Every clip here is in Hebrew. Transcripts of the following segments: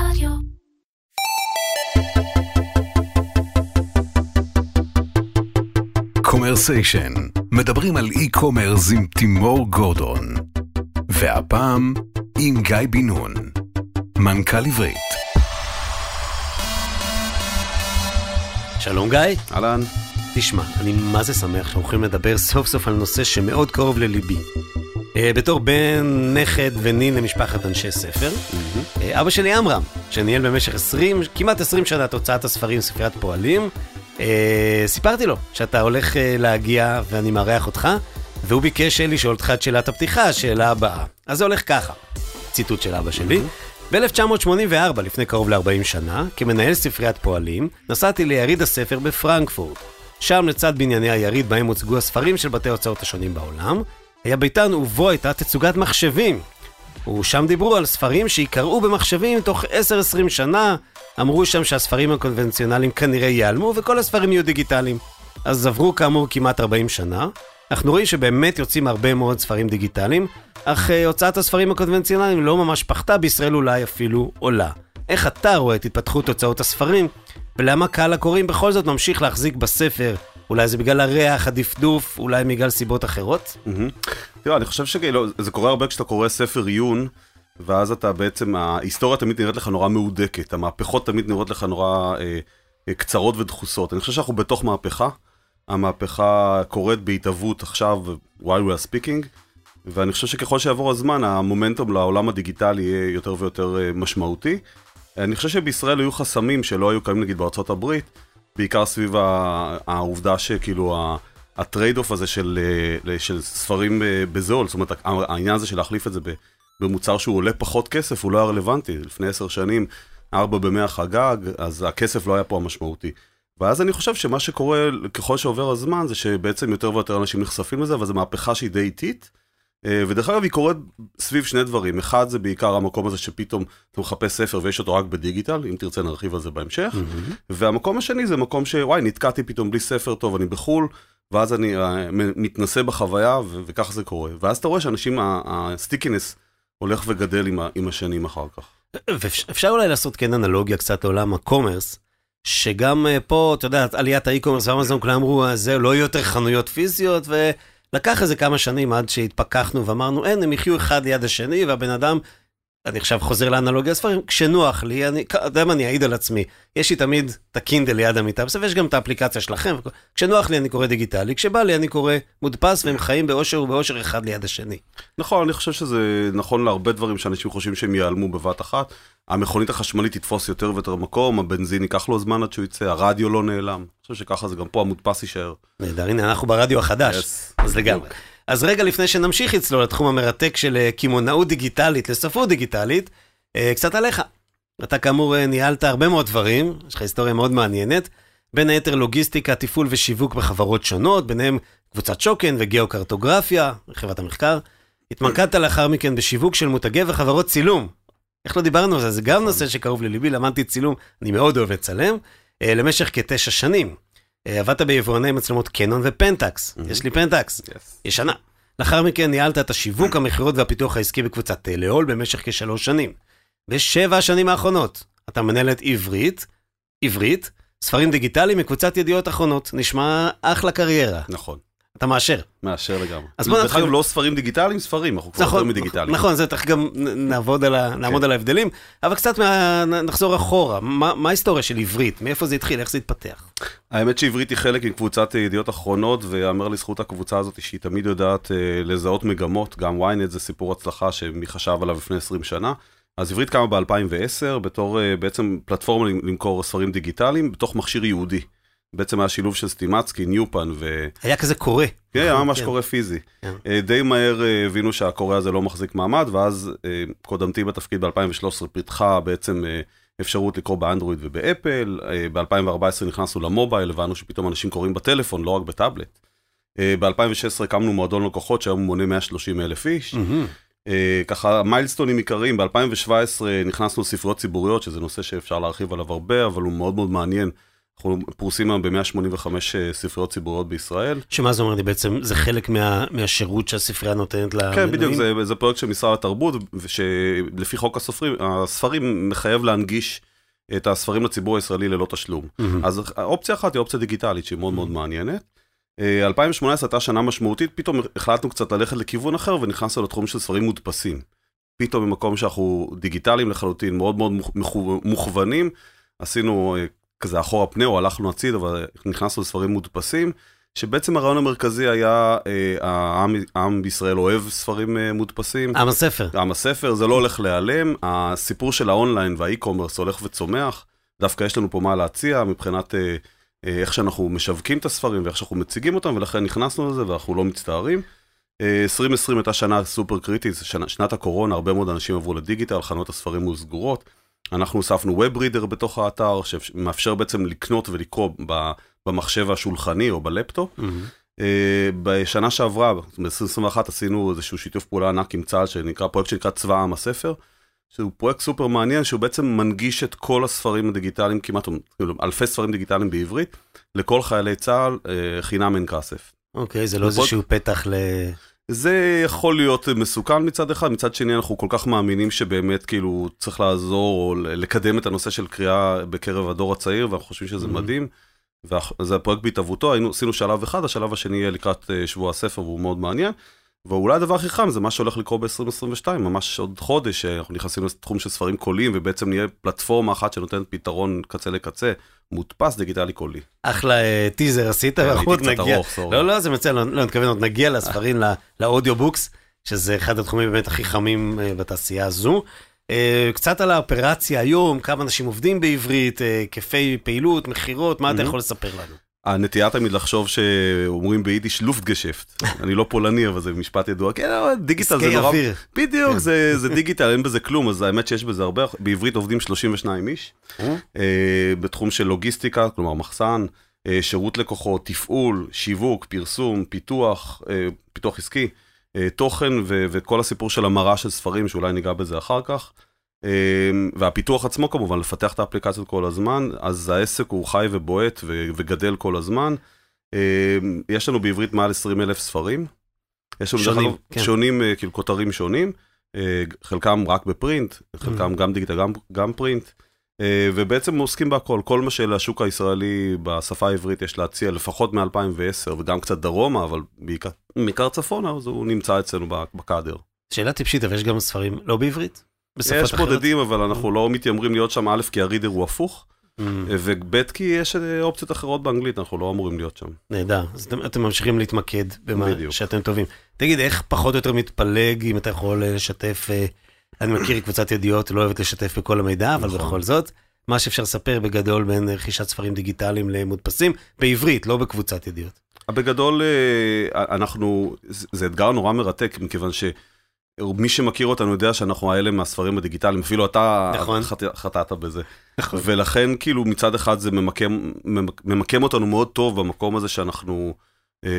רדיו. Commercation, מדברים על e-commerce עם תימור גורדון. והפעם עם גיא בן נון, מנכ"ל עברית. שלום גיא, אהלן. תשמע, אני מה זה שמח שאנחנו יכולים לדבר סוף סוף על נושא שמאוד קרוב לליבי. אה, בתור בן, נכד ונין למשפחת אנשי ספר, אה, אבא שלי עמרם, שניהל במשך 20, כמעט 20 שנה את הוצאת הספרים ספריית פועלים, אה, סיפרתי לו שאתה הולך להגיע ואני מארח אותך, והוא ביקש לשאול אותך את שאלת הפתיחה, השאלה הבאה. אז זה הולך ככה, ציטוט של אבא שלי. ב-1984, לפני קרוב ל-40 שנה, כמנהל ספריית פועלים, נסעתי ליריד הספר בפרנקפורט. שם לצד בנייני היריד בהם הוצגו הספרים של בתי ההוצאות השונים בעולם, היה ביתן ובו הייתה תצוגת מחשבים. ושם דיברו על ספרים שיקראו במחשבים תוך 10-20 שנה, אמרו שם שהספרים הקונבנציונליים כנראה ייעלמו וכל הספרים יהיו דיגיטליים. אז עברו כאמור כמעט 40 שנה, אנחנו רואים שבאמת יוצאים הרבה מאוד ספרים דיגיטליים, אך uh, הוצאת הספרים הקונבנציונליים לא ממש פחתה, בישראל אולי אפילו עולה. איך אתה רואה את התפתחות הוצאות הספרים, ולמה קהל הקוראים בכל זאת ממשיך להחזיק בספר? אולי זה בגלל הריח, הדפדוף, אולי בגלל סיבות אחרות? תראה, אני חושב שכאילו, זה קורה הרבה כשאתה קורא ספר עיון, ואז אתה בעצם, ההיסטוריה תמיד נראית לך נורא מהודקת, המהפכות תמיד נראות לך נורא אה, אה, קצרות ודחוסות. אני חושב שאנחנו בתוך מהפכה, המהפכה קורית בהתהוות עכשיו, while we are speaking, ואני חושב שככל שיעבור הזמן, המומנטום לעולם הדיגיטלי יהיה יותר ויותר אה, משמעותי. אני חושב שבישראל היו חסמים שלא היו קיימים נגיד בארצות הברית, בעיקר סביב העובדה שכאילו ה trade-off הזה של, אה, של ספרים אה, בזול, זאת אומרת העניין הזה של להחליף את זה במוצר שהוא עולה פחות כסף הוא לא היה רלוונטי, לפני עשר שנים, ארבע במאה חגג, אז הכסף לא היה פה המשמעותי. ואז אני חושב שמה שקורה ככל שעובר הזמן זה שבעצם יותר ויותר אנשים נחשפים לזה, אבל זו מהפכה שהיא די איטית. אה, ודרך אגב היא קורית סביב שני דברים, אחד זה בעיקר המקום הזה שפתאום אתה מחפש ספר ויש אותו רק בדיגיטל, אם תרצה נרחיב על זה בהמשך, והמקום השני זה מקום שוואי נתקעתי פתאום בלי ספר טוב, אני בחו"ל, ואז אני אה, מתנסה בחוויה ו- וככה זה קורה, ואז אתה רואה שאנשים, ה stickiness הולך וגדל עם, ה- עם השנים אחר כך. ואפשר אולי לעשות כן אנלוגיה קצת לעולם ה commerce, שגם אה, פה, אתה יודע, עליית ה e-commerce ואמזון, כולם אמרו, "אה, זה לא יהיו יותר חנויות פיזיות, ולקח איזה כמה שנים עד שהתפכחנו ואמרנו, אין, הם יחיו אחד ליד השני, והבן אדם, אני עכשיו חוזר לאנלוגיה הספרים, כשנוח לי, אני, אתה יודע מה, אני אעיד על עצמי, יש לי תמיד את הקינדל ליד המיטה, בסוף יש גם את האפליקציה שלכם, כשנוח לי אני קורא דיגיטלי, כשבא לי אני קורא מודפס, והם חיים באושר ובאושר אחד ליד השני. נכון, אני חושב שזה נכון להרבה דברים שאנשים חושבים שהם ייעלמו בבת אחת. המכונית החשמלית תתפוס יותר ויותר מקום, הבנזין ייקח לו זמן עד שהוא יצא, הרדיו לא נעלם. אני חושב שככה זה גם פה המודפס יישאר. נהדר, הנה אנחנו ברדיו החדש, Yes. אז לגמרי. אז רגע לפני שנמשיך אצלו לתחום המרתק של אה, קמעונאות דיגיטלית לספרות דיגיטלית, אה, קצת עליך. אתה כאמור אה, ניהלת הרבה מאוד דברים, יש לך היסטוריה מאוד מעניינת, בין היתר לוגיסטיקה, תפעול ושיווק בחברות שונות, ביניהם קבוצת שוקן וגיאוקרטוגרפיה, חברת המחקר. התמקדת לאחר מכן בשיווק של מותגי וחברות צילום. איך לא דיברנו על זה? זה גם נושא שקרוב לליבי, למדתי צילום, אני מאוד אוהב לצלם, למשך כתשע שנים. אה, עבדת ביבואני מצלמות קנון ופנטקס, יש לי פנטקס, Yes. ישנה. לאחר מכן ניהלת את השיווק, המכירות והפיתוח העסקי בקבוצת טלאול במשך כשלוש שנים. בשבע השנים האחרונות, אתה מנהל את עברית, עברית, ספרים דיגיטליים מקבוצת ידיעות אחרונות. נשמע אחלה קריירה. נכון, אתה מאשר. מאשר לגמרי. אז בוא נתחיל- לא ספרים דיגיטליים, ספרים, אנחנו כבר יותר נכון, מדיגיטליים. נכון, זה תכף גם נעבוד על, נעמוד על ההבדלים, אבל קצת נחזור אחורה. מה, ההיסטוריה של עברית? מאיפה זה התחיל? איך זה התפתח? האמת שעברית היא חלק מקבוצת ידיעות אחרונות, ויאמר לזכות הקבוצה הזאת שהיא תמיד יודעת אה, לזהות מגמות, גם ynet זה סיפור הצלחה שמי חשב עליו לפני 20 שנה. אז עברית קמה ב-2010 בתור אה, בעצם פלטפורמה למכור ספרים דיגיטליים בתוך מכשיר ייעודי. בעצם היה שילוב של סטימצקי, ניופן ו... היה כזה קורא. כן, היה ממש כן. קורא פיזי. כן. אה, די מהר אה, הבינו שהקורא הזה לא מחזיק מעמד, ואז אה, קודמתי בתפקיד ב-2013 פיתחה בעצם אפשרות לקרוא באנדרואיד ובאפל. אה, ב-2014 נכנסנו למובייל, הבנו שפתאום אנשים קוראים בטלפון, לא רק בטאבלט. אה, ב-2016 הקמנו מועדון לקוחות שהיום מונה 130 אלף איש. ככה מיילסטונים עיקריים, ב-2017 נכנסנו לספריות ציבוריות, שזה נושא שאפשר להרחיב עליו הרבה, אבל הוא מאוד מאוד מעניין. אנחנו פרוסים היום ב-185 ספריות ציבוריות בישראל. שמה זה אומר לי בעצם? זה חלק מה, מהשירות שהספרייה נותנת למנויים? כן, בדיוק, זה, זה פרויקט של משרד התרבות, ושלפי חוק הסופרים, הספרים מחייב להנגיש את הספרים לציבור הישראלי ללא תשלום. Mm-hmm. אז אופציה אחת היא אופציה דיגיטלית שהיא מאוד mm-hmm. מאוד מעניינת. 2018 הייתה שנה משמעותית, פתאום החלטנו קצת ללכת לכיוון אחר ונכנסנו לתחום של ספרים מודפסים. פתאום במקום שאנחנו דיגיטליים לחלוטין, מאוד מאוד מוכוונים, עשינו כזה אחורה פנה, או הלכנו הציד, אבל נכנסנו לספרים מודפסים, שבעצם הרעיון המרכזי היה, אה, העם, העם בישראל אוהב ספרים אה, מודפסים. עם הספר. עם הספר, זה לא הולך להיעלם, הסיפור של האונליין והאי-קומרס הולך וצומח, דווקא יש לנו פה מה להציע מבחינת אה, אה, איך שאנחנו משווקים את הספרים ואיך שאנחנו מציגים אותם, ולכן נכנסנו לזה ואנחנו לא מצטערים. 2020 הייתה שנה סופר קריטית, שנה, שנת הקורונה, הרבה מאוד אנשים עברו לדיגיטל, חנות הספרים היו סגורות. אנחנו הוספנו Web Reader בתוך האתר, שמאפשר בעצם לקנות ולקרוא במחשב השולחני או בלפטופ. Mm-hmm. בשנה שעברה, ב-2021, עשינו איזשהו שיתוף פעולה ענק עם צה"ל, שנקרא, פרויקט שנקרא צבא העם הספר, שהוא פרויקט סופר מעניין, שהוא בעצם מנגיש את כל הספרים הדיגיטליים, כמעט כאילו, אלפי ספרים דיגיטליים בעברית, לכל חיילי צה"ל, אה, חינם אין כסף. אוקיי, okay, זה לא איזשהו פתח ל... זה יכול להיות מסוכן מצד אחד, מצד שני אנחנו כל כך מאמינים שבאמת כאילו צריך לעזור או לקדם את הנושא של קריאה בקרב הדור הצעיר, ואנחנו חושבים שזה mm-hmm. מדהים. וזה הפרויקט בהתהוותו, היינו, עשינו שלב אחד, השלב השני יהיה לקראת uh, שבוע הספר והוא מאוד מעניין. ואולי הדבר הכי חם זה מה שהולך לקרות ב-2022, ממש עוד חודש, אנחנו נכנסים לתחום של ספרים קוליים, ובעצם נהיה פלטפורמה אחת שנותנת פתרון קצה לקצה, מודפס דיגיטלי קולי. אחלה טיזר עשית, ואנחנו עוד נגיע. לא, לא, זה מצוין, לא, לא מתכוון, עוד נגיע לספרים, ל audiobooks, שזה אחד התחומים באמת הכי חמים בתעשייה הזו. קצת על האופרציה היום, כמה אנשים עובדים בעברית, היקפי פעילות, מכירות, מה אתה יכול לספר לנו? הנטייה תמיד לחשוב שאומרים ביידיש לופט גשפט. אני לא פולני, אבל זה משפט ידוע. כן, דיגיטל זה נורא... אוויר. בדיוק, כן. זה, זה דיגיטל, אין בזה כלום, אז האמת שיש בזה הרבה. בעברית עובדים 32 איש, אה? אה, בתחום של לוגיסטיקה, כלומר מחסן, אה, שירות לקוחות, תפעול, שיווק, פרסום, פיתוח, פיתוח עסקי, תוכן וכל הסיפור של המרה של ספרים, שאולי ניגע בזה אחר כך. אמ, והפיתוח עצמו כמובן, לפתח את האפליקציות כל הזמן, אז העסק הוא חי ובועט וגדל כל הזמן. אמ, יש לנו בעברית מעל 20 אלף ספרים. יש לנו שונים, כן. שונים, אה, כאילו כותרים שונים, אה, חלקם רק בפרינט, חלקם mm. גם דיגיטל, גם, גם פרינט. אה, ובעצם עוסקים בהכל, כל מה שלשוק הישראלי בשפה העברית יש להציע לפחות מ-2010 וגם קצת דרומה, אבל בעיקר, בעיקר צפונה, אז הוא נמצא אצלנו בקאדר. שאלה טיפשית, אבל יש גם ספרים לא בעברית? יש בודדים, אבל אנחנו לא מתיימרים להיות שם, א', כי הרידר הוא הפוך, mm. וב', כי יש אה, אופציות אחרות באנגלית, אנחנו לא אמורים להיות שם. נהדר, אז אתם ממשיכים להתמקד במה שאתם טובים. תגיד, איך פחות או יותר מתפלג, אם אתה יכול אה, לשתף, אה, אני מכיר קבוצת ידיעות, לא אוהבת לשתף בכל המידע, אבל נכון. בכל זאת, מה שאפשר לספר בגדול בין רכישת ספרים דיגיטליים למודפסים, בעברית, לא בקבוצת ידיעות. בגדול, אנחנו, זה אתגר נורא מרתק, מכיוון ש... מי שמכיר אותנו יודע שאנחנו האלה מהספרים הדיגיטליים, אפילו אתה נכון. חט... חטאת בזה. נכון. ולכן כאילו מצד אחד זה ממקם, ממקם אותנו מאוד טוב במקום הזה שאנחנו אה,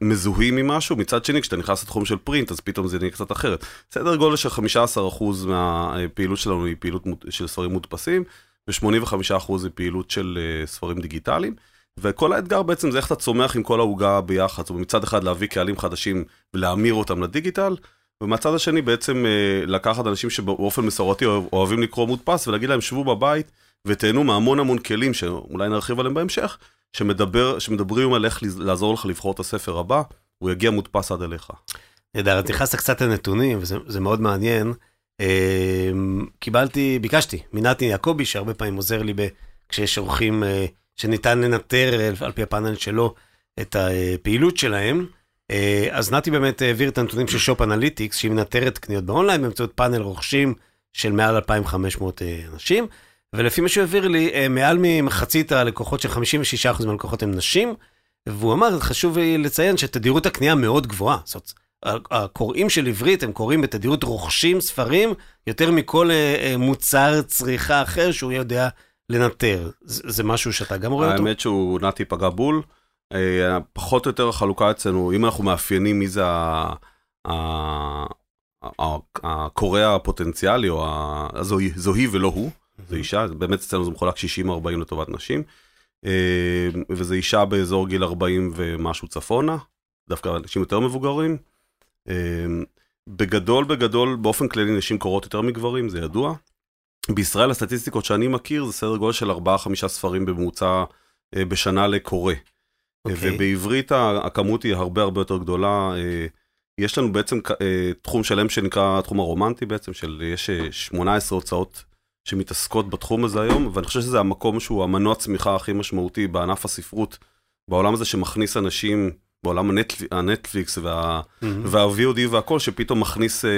מזוהים עם משהו, מצד שני כשאתה נכנס לתחום של פרינט אז פתאום זה נהיה קצת אחרת. סדר גודל של 15% מהפעילות שלנו היא פעילות של ספרים מודפסים, ו-85% היא פעילות של אה, ספרים דיגיטליים. וכל האתגר בעצם זה איך אתה צומח עם כל העוגה ביחד, זאת אומרת מצד אחד להביא קהלים חדשים ולהמיר אותם לדיגיטל, ומהצד השני בעצם אה, לקחת אנשים שבאופן מסורתי אוהבים לקרוא מודפס ולהגיד להם שבו בבית ותהנו מהמון המון כלים שאולי נרחיב עליהם בהמשך, שמדבר, שמדברים על איך לעזור לך לבחור את הספר הבא, הוא יגיע מודפס עד אליך. נהדר, את נכנסת קצת לנתונים וזה מאוד מעניין. אה, קיבלתי, ביקשתי מנתי יעקבי שהרבה פעמים עוזר לי כשיש אורחים אה, שניתן לנטר על פי הפאנל שלו את הפעילות שלהם. אה, אז נתי באמת העביר את הנתונים של Shop Analytics, שהיא מנטרת קניות באונליין באמצעות פאנל רוכשים של מעל 2,500 אה, אנשים, ולפי מה שהוא העביר לי, אה, מעל ממחצית הלקוחות של 56% מהלקוחות הם נשים, והוא אמר, חשוב לציין שתדירות הקנייה מאוד גבוהה. זאת הקוראים של עברית הם קוראים בתדירות רוכשים ספרים יותר מכל מוצר צריכה אחר שהוא יודע לנטר. זה משהו שאתה גם רואה אותו? האמת שהוא נתי פגע בול. אה, פחות או יותר החלוקה אצלנו, אם אנחנו מאפיינים מי זה הקורא הפוטנציאלי, או זו היא ולא הוא, זו אישה, באמת אצלנו זה מחולק 60-40 לטובת נשים. אה, וזו אישה באזור גיל 40 ומשהו צפונה, דווקא אנשים יותר מבוגרים. אה, בגדול, בגדול, באופן כללי נשים קוראות יותר מגברים, זה ידוע. בישראל הסטטיסטיקות שאני מכיר זה סדר גודל של 4-5 ספרים בממוצע בשנה לקורא. Okay. אוקיי. ובעברית הכמות היא הרבה הרבה יותר גדולה. אה, יש לנו בעצם אה, תחום שלם שנקרא התחום הרומנטי בעצם, של יש אה, 18 הוצאות שמתעסקות בתחום הזה היום, ואני חושב שזה המקום שהוא המנוע צמיחה הכי משמעותי בענף הספרות, בעולם הזה שמכניס אנשים, בעולם הנטפ... הנטפליקס וה... מהמם. וה-VOD והכל, שפתאום מכניס אה,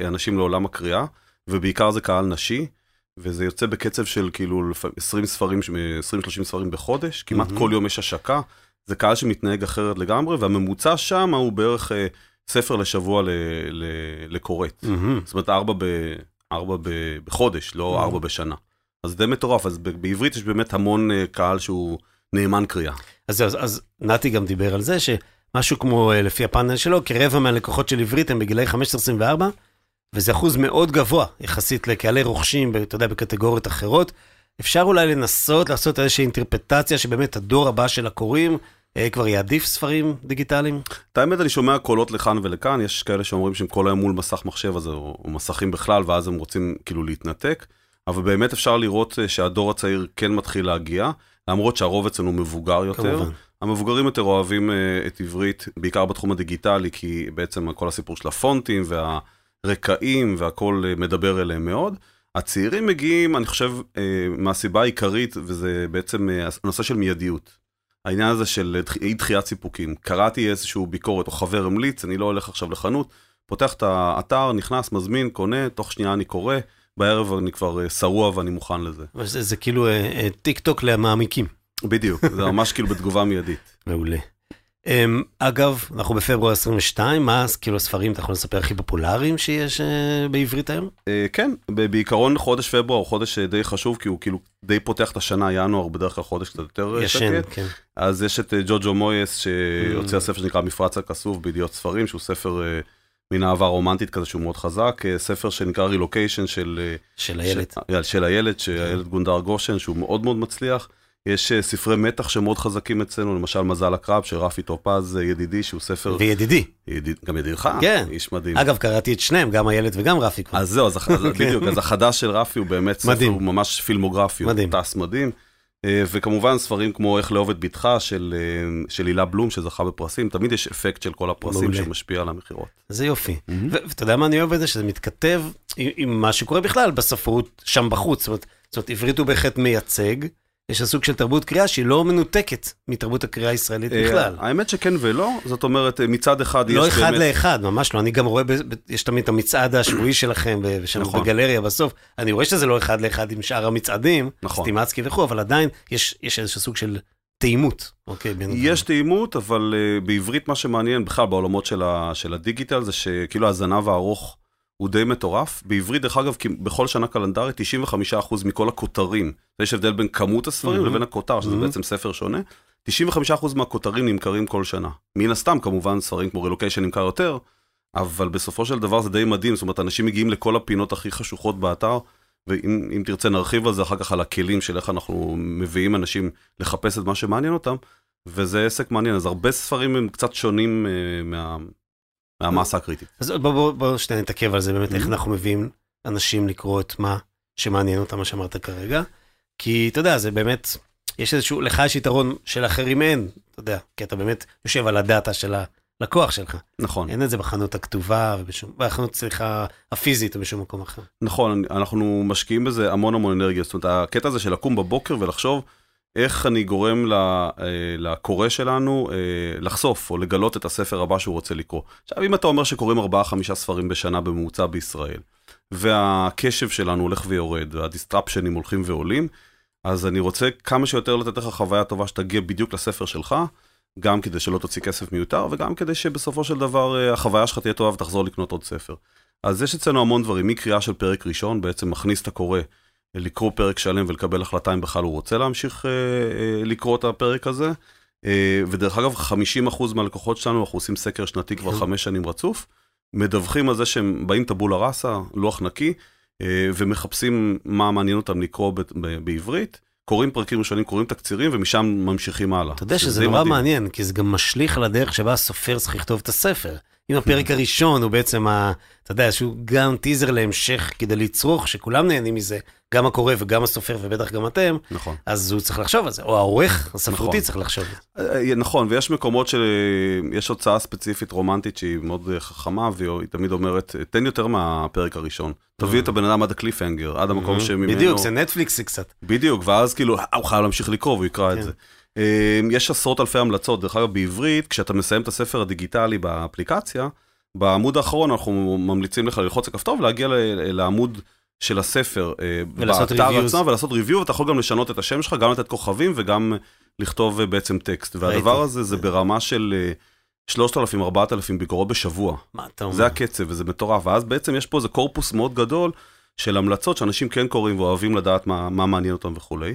אה, אנשים לעולם הקריאה, ובעיקר זה קהל נשי, וזה יוצא בקצב של כאילו לפ- 20 ספרים, 20-30 ספרים בחודש, כמעט מהמם. כל יום יש השקה, זה קהל שמתנהג אחרת לגמרי, והממוצע שם הוא בערך אה, ספר לשבוע ל- ל- לקוראת. מהמם. זאת אומרת, ארבע, ב, ארבע ב, בחודש, לא Mhm. ארבע בשנה. אז זה מטורף, אז ב- בעברית יש באמת המון אה, קהל שהוא נאמן קריאה. אז אז, אז נתי גם דיבר על זה, שמשהו כמו, אה, לפי הפאנל שלו, כרבע מהלקוחות של עברית הם בגילאי 15-24, וזה אחוז מאוד גבוה יחסית לקהלי רוכשים, אתה יודע, בקטגוריות אחרות. אפשר אולי לנסות לעשות איזושהי אינטרפטציה שבאמת הדור הבא של הקוראים אה, כבר יעדיף ספרים דיגיטליים? את האמת, אני שומע קולות לכאן ולכאן, יש כאלה שאומרים שהם כל היום מול מסך מחשב הזה, או, מסכים בכלל, ואז הם רוצים כאילו להתנתק, אבל באמת אפשר לראות אה, שהדור הצעיר כן מתחיל להגיע, למרות שהרוב אצלנו מבוגר יותר. כמובן. המבוגרים יותר אוהבים אה, את עברית, בעיקר בתחום הדיגיטלי, כי בעצם כל הסיפור של הפונטים והרקעים והכל אה, מדבר אליהם מאוד. הצעירים מגיעים, אני חושב, אה, מהסיבה העיקרית, וזה בעצם אה, הנושא של מיידיות. העניין הזה של אי דחיית סיפוקים. קראתי איזשהו ביקורת, או חבר המליץ, אני לא הולך עכשיו לחנות, פותח את האתר, נכנס, מזמין, קונה, תוך שנייה אני קורא, בערב אני כבר אה, שרוע ואני מוכן לזה. זה, זה כאילו טיק טוק למעמיקים. בדיוק, זה ממש כאילו בתגובה מיידית. מעולה. Um, אגב, אנחנו בפברואר 22, מה כאילו הספרים, אתה יכול לספר, הכי פופולריים שיש uh, בעברית היום? אה, כן, בעיקרון חודש פברואר הוא חודש אה, די חשוב, כי הוא כאילו די פותח את השנה, ינואר בדרך כלל חודש קצת יותר אה, ישן, שקט. כן. אז יש את אה, ג'וג'ו מויס, שהוציא Mm. הספר שנקרא מפרץ הכסוף בידיעות ספרים, שהוא ספר אה, מן אהבה רומנטית כזה שהוא מאוד חזק, אה, ספר שנקרא רילוקיישן של... אה, של הילד. של, של הילד, שהילד גונדר גושן, שהוא מאוד מאוד מצליח. יש אה, ספרי מתח שמאוד חזקים אצלנו, למשל מזל הקרב של רפי טופז אה, ידידי, שהוא ספר, וידידי. ידיד, גם ידידך, כן. איש מדהים. אגב, קראתי את שניהם, גם הילד וגם רפי כבר. אז זהו, אז, אז כן. בדיוק, אז החדש של רפי הוא באמת ספר. הוא ממש פילמוגרפי, מדהים. הוא טס מדהים. אה, וכמובן ספרים כמו איך לאהוב את בתך של, של הילה בלום שזכה בפרסים, תמיד יש אפקט של כל הפרסים מעולה. שמשפיע על המכירות. זה יופי. ו- ואתה יודע מה אני אוהב בזה? שזה מתכתב עם, עם מה שקורה בכלל בספרות שם בחוץ. זאת אומרת, זאת אומרת, עברית הוא בהחלט מייצג. יש סוג של תרבות קריאה שהיא לא מנותקת מתרבות הקריאה הישראלית בכלל. אה, האמת שכן ולא, זאת אומרת, אה, מצד אחד לא יש אחד באמת... לאחד, ממש לא. אני גם רואה, יש תמיד את המצעד השבועי שלכם, שם נכון. בגלריה בסוף. אני רואה שזה לא אחד לאחד עם שאר המצעדים, נכון. סטימצקי וכו', אבל עדיין יש איזשהו סוג של תאימות. אוקיי, בין יש תאימות, אבל uh, בעברית מה שמעניין בכלל בעולמות של הדיגיטל זה שכאילו הזנב הארוך הוא די מטורף. בעברית, דרך אגב, כי בכל שנה קלנדרית 95% מכל הכותרים, יש הבדל בין כמות הספרים מהמם. לבין הכותר, שזה מהמם. בעצם ספר שונה. 95% מהכותרים נמכרים כל שנה. מן הסתם, כמובן, ספרים כמו רילוקיישן נמכר יותר, אבל בסופו של דבר זה די מדהים, זאת אומרת, אנשים מגיעים לכל הפינות הכי חשוכות באתר, ואם אם תרצה נרחיב על זה אחר כך על הכלים של איך אנחנו מביאים אנשים לחפש את מה שמעניין אותם, וזה עסק מעניין, אז הרבה ספרים הם קצת שונים אה, מה, מהמסה הקריטית. אז בוא, בוא, בוא שנייה נתעכב על זה באמת, איך Mhm. אנחנו מביאים אנשים לקרוא את מה שמעניין אותם, מה שאמרת כרגע. כי אתה יודע, זה באמת, יש איזשהו, לך יש יתרון שלאחרים אין, אתה יודע, כי אתה באמת יושב על הדאטה של הלקוח שלך. נכון, אין את זה בחנות הכתובה, ובשום, בחנות צריכה הפיזית או בשום מקום אחר. נכון, אנחנו משקיעים בזה המון המון אנרגיה, זאת אומרת, הקטע הזה של לקום בבוקר ולחשוב איך אני גורם אה, לקורא שלנו אה, לחשוף או לגלות את הספר הבא שהוא רוצה לקרוא. עכשיו, אם אתה אומר שקוראים 4-5 ספרים בשנה בממוצע בישראל, והקשב שלנו הולך ויורד, והדיסטרפשנים הולכים ועולים, אז אני רוצה כמה שיותר לתת לך חוויה טובה שתגיע בדיוק לספר שלך, גם כדי שלא תוציא כסף מיותר, וגם כדי שבסופו של דבר אה, החוויה שלך תהיה טובה ותחזור לקנות עוד ספר. אז יש אצלנו המון דברים, מקריאה של פרק ראשון, בעצם מכניס את הקורא לקרוא פרק שלם ולקבל החלטה אם בכלל הוא רוצה להמשיך אה, אה, לקרוא את הפרק הזה. אה, ודרך אגב, 50% מהלקוחות שלנו, אנחנו עושים סקר שנתי כבר כן. חמש שנים רצוף, מדווחים על זה שהם באים טבולה ראסה, לוח נקי, ומחפשים מה מעניין אותם לקרוא בעברית. קוראים פרקים ראשונים, קוראים תקצירים, ומשם ממשיכים הלאה. אתה יודע שזה נורא מעניין, כי זה גם משליך על הדרך שבה הסופר צריך לכתוב את הספר. אם הפרק הראשון הוא בעצם, ה, אתה יודע, שהוא גם טיזר להמשך כדי לצרוך, שכולם נהנים מזה, גם הקורא וגם הסופר ובטח גם אתם, נכון. אז הוא צריך לחשוב על זה, או העורך הספרותי נכון. צריך לחשוב על זה. אה, נכון, ויש מקומות שיש הוצאה ספציפית רומנטית שהיא מאוד אה, חכמה, והיא תמיד אומרת, תן יותר מהפרק הראשון. תביא את הבן אדם עד הקליפהנגר, עד המקום שממנו... בדיוק, זה נטפליקסי קצת. בדיוק, ואז כאילו, אה, הוא חייב להמשיך לקרוא והוא יקרא את כן. זה. אה, יש עשרות אלפי המלצות, דרך אגב בעברית, כשאתה מסיים את הספר הדיגיטלי באפליקציה, בעמוד האחרון אנחנו ממליצים לך ללחוץ על כפתור ולהגיע לעמוד של הספר אה, באתר. עצמו ולעשות ריוויו, ואתה יכול גם לשנות את השם שלך, גם לתת כוכבים וגם לכתוב אה, בעצם טקסט. והדבר. הזה זה ברמה של אה, 3,000-4,000 ביקורות בשבוע. מה אתה אומר? זה הקצב וזה מטורף, ואז בעצם יש פה איזה קורפוס מאוד גדול של המלצות שאנשים כן קוראים ואוהבים לדעת מה, מה מעניין אותם וכולי.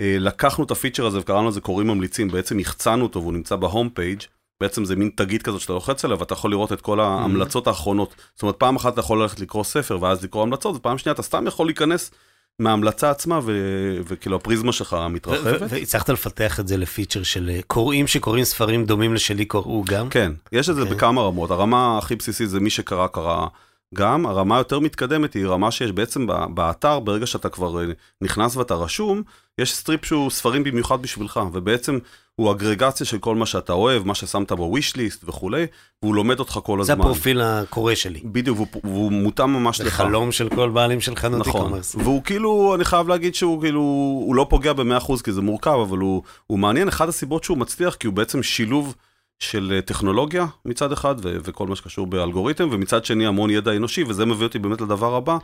אה, לקחנו את הפיצ'ר הזה וקראנו לזה קוראים ממליצים, בעצם החצנו אותו והוא נמצא בהום פייג', בעצם זה מין תגית כזאת שאתה לוחץ עליה ואתה יכול לראות את כל ההמלצות האחרונות. זאת אומרת, פעם אחת אתה יכול ללכת לקרוא ספר ואז לקרוא המלצות, ופעם שנייה אתה סתם יכול להיכנס מההמלצה עצמה ו- וכאילו הפריזמה שלך מתרחבת. והצלחת לפתח את זה ל feature של אה, קוראים שקוראים ספרים דומים לשלי קוראו גם? כן, יש את זה אוקיי. בכמה רמות. הרמה הכי בסיסית זה מי שקרא, קרא גם. הרמה היותר מתקדמת היא רמה שיש בעצם באתר, ברגע שאתה כבר אה, נכנס ואתה רשום, יש strip שהוא ספרים במיוחד בשבילך, ובעצם הוא אגרגציה של כל מה שאתה אוהב, מה ששמת ב wish list וכולי, והוא לומד אותך כל זה הזמן. הפרופיל הקורא שלי. בדיוק, והוא, והוא מותאם ממש זה לך. חלום של כל בעלים של חנות נכון, e-commerce. והוא כאילו, אני חייב להגיד שהוא כאילו, הוא לא פוגע ב-100% כי זה מורכב, אבל הוא, הוא מעניין, אחת הסיבות שהוא מצליח, כי הוא בעצם שילוב של אה, טכנולוגיה מצד אחד, ו- וכל מה שקשור באלגוריתם, ומצד שני המון ידע אנושי, וזה מביא אותי באמת לדבר הבא,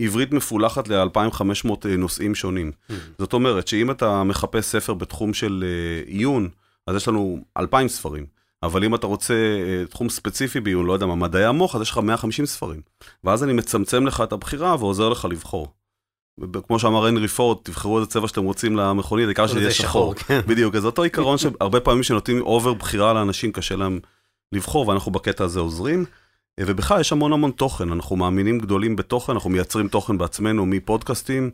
עברית מפולחת ל-2500 נושאים שונים. זאת אומרת שאם אתה מחפש ספר בתחום של אה, עיון, אז יש לנו 2,000 ספרים. אבל אם אתה רוצה אה, תחום ספציפי בעיון, לא יודע מה, מדעי המוח, אז יש לך 150 ספרים. ואז אני מצמצם לך את הבחירה ועוזר לך לבחור. כמו שאמר הנרי פורד, תבחרו איזה צבע שאתם רוצים למכונית, העיקר שזה יהיה זה שחור. כן. בדיוק, אז אותו עיקרון שהרבה פעמים שנותנים over בחירה לאנשים, קשה להם לבחור, ואנחנו בקטע הזה עוזרים. ובכלל יש המון המון תוכן, אנחנו מאמינים גדולים בתוכן, אנחנו מייצרים תוכן בעצמנו מפודקאסטים,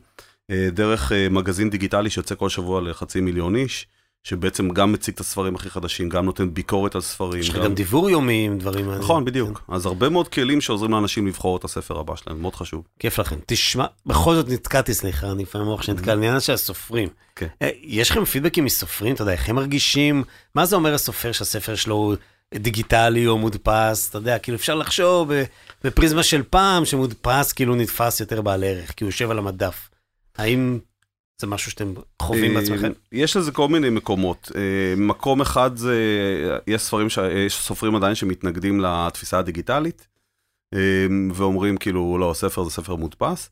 אה, דרך אה, מגזין דיגיטלי שיוצא כל שבוע לחצי מיליון איש, שבעצם גם מציג את הספרים הכי חדשים, גם נותן ביקורת על ספרים. יש לך גם דיוור יומי עם דברים האלה. נכון, בדיוק. אז הרבה מאוד כלים שעוזרים לאנשים לבחור את הספר הבא שלהם, מאוד חשוב. כיף לכם. תשמע, בכל זאת נתקעתי, סליחה, אני לפעמים מוח שנתקע העניין הזה של הסופרים. כן. אה, יש לכם פידבקים מסופרים? אתה יודע, איך הם מרגישים? מה זה אומר הסופר שהספר שלו הוא דיגיטלי או מודפס? אתה יודע, כאילו אפשר לחשוב בפריזמה של פעם, שמודפס כאילו נתפס יותר בעל ערך, כי הוא יושב על המדף. האם זה משהו שאתם חווים אה, בעצמכם? יש לזה כל מיני מקומות. אה, מקום אחד זה, יש ספרים, ש- יש סופרים עדיין שמתנגדים לתפיסה הדיגיטלית, אה, ואומרים כאילו, לא, ספר זה ספר מודפס.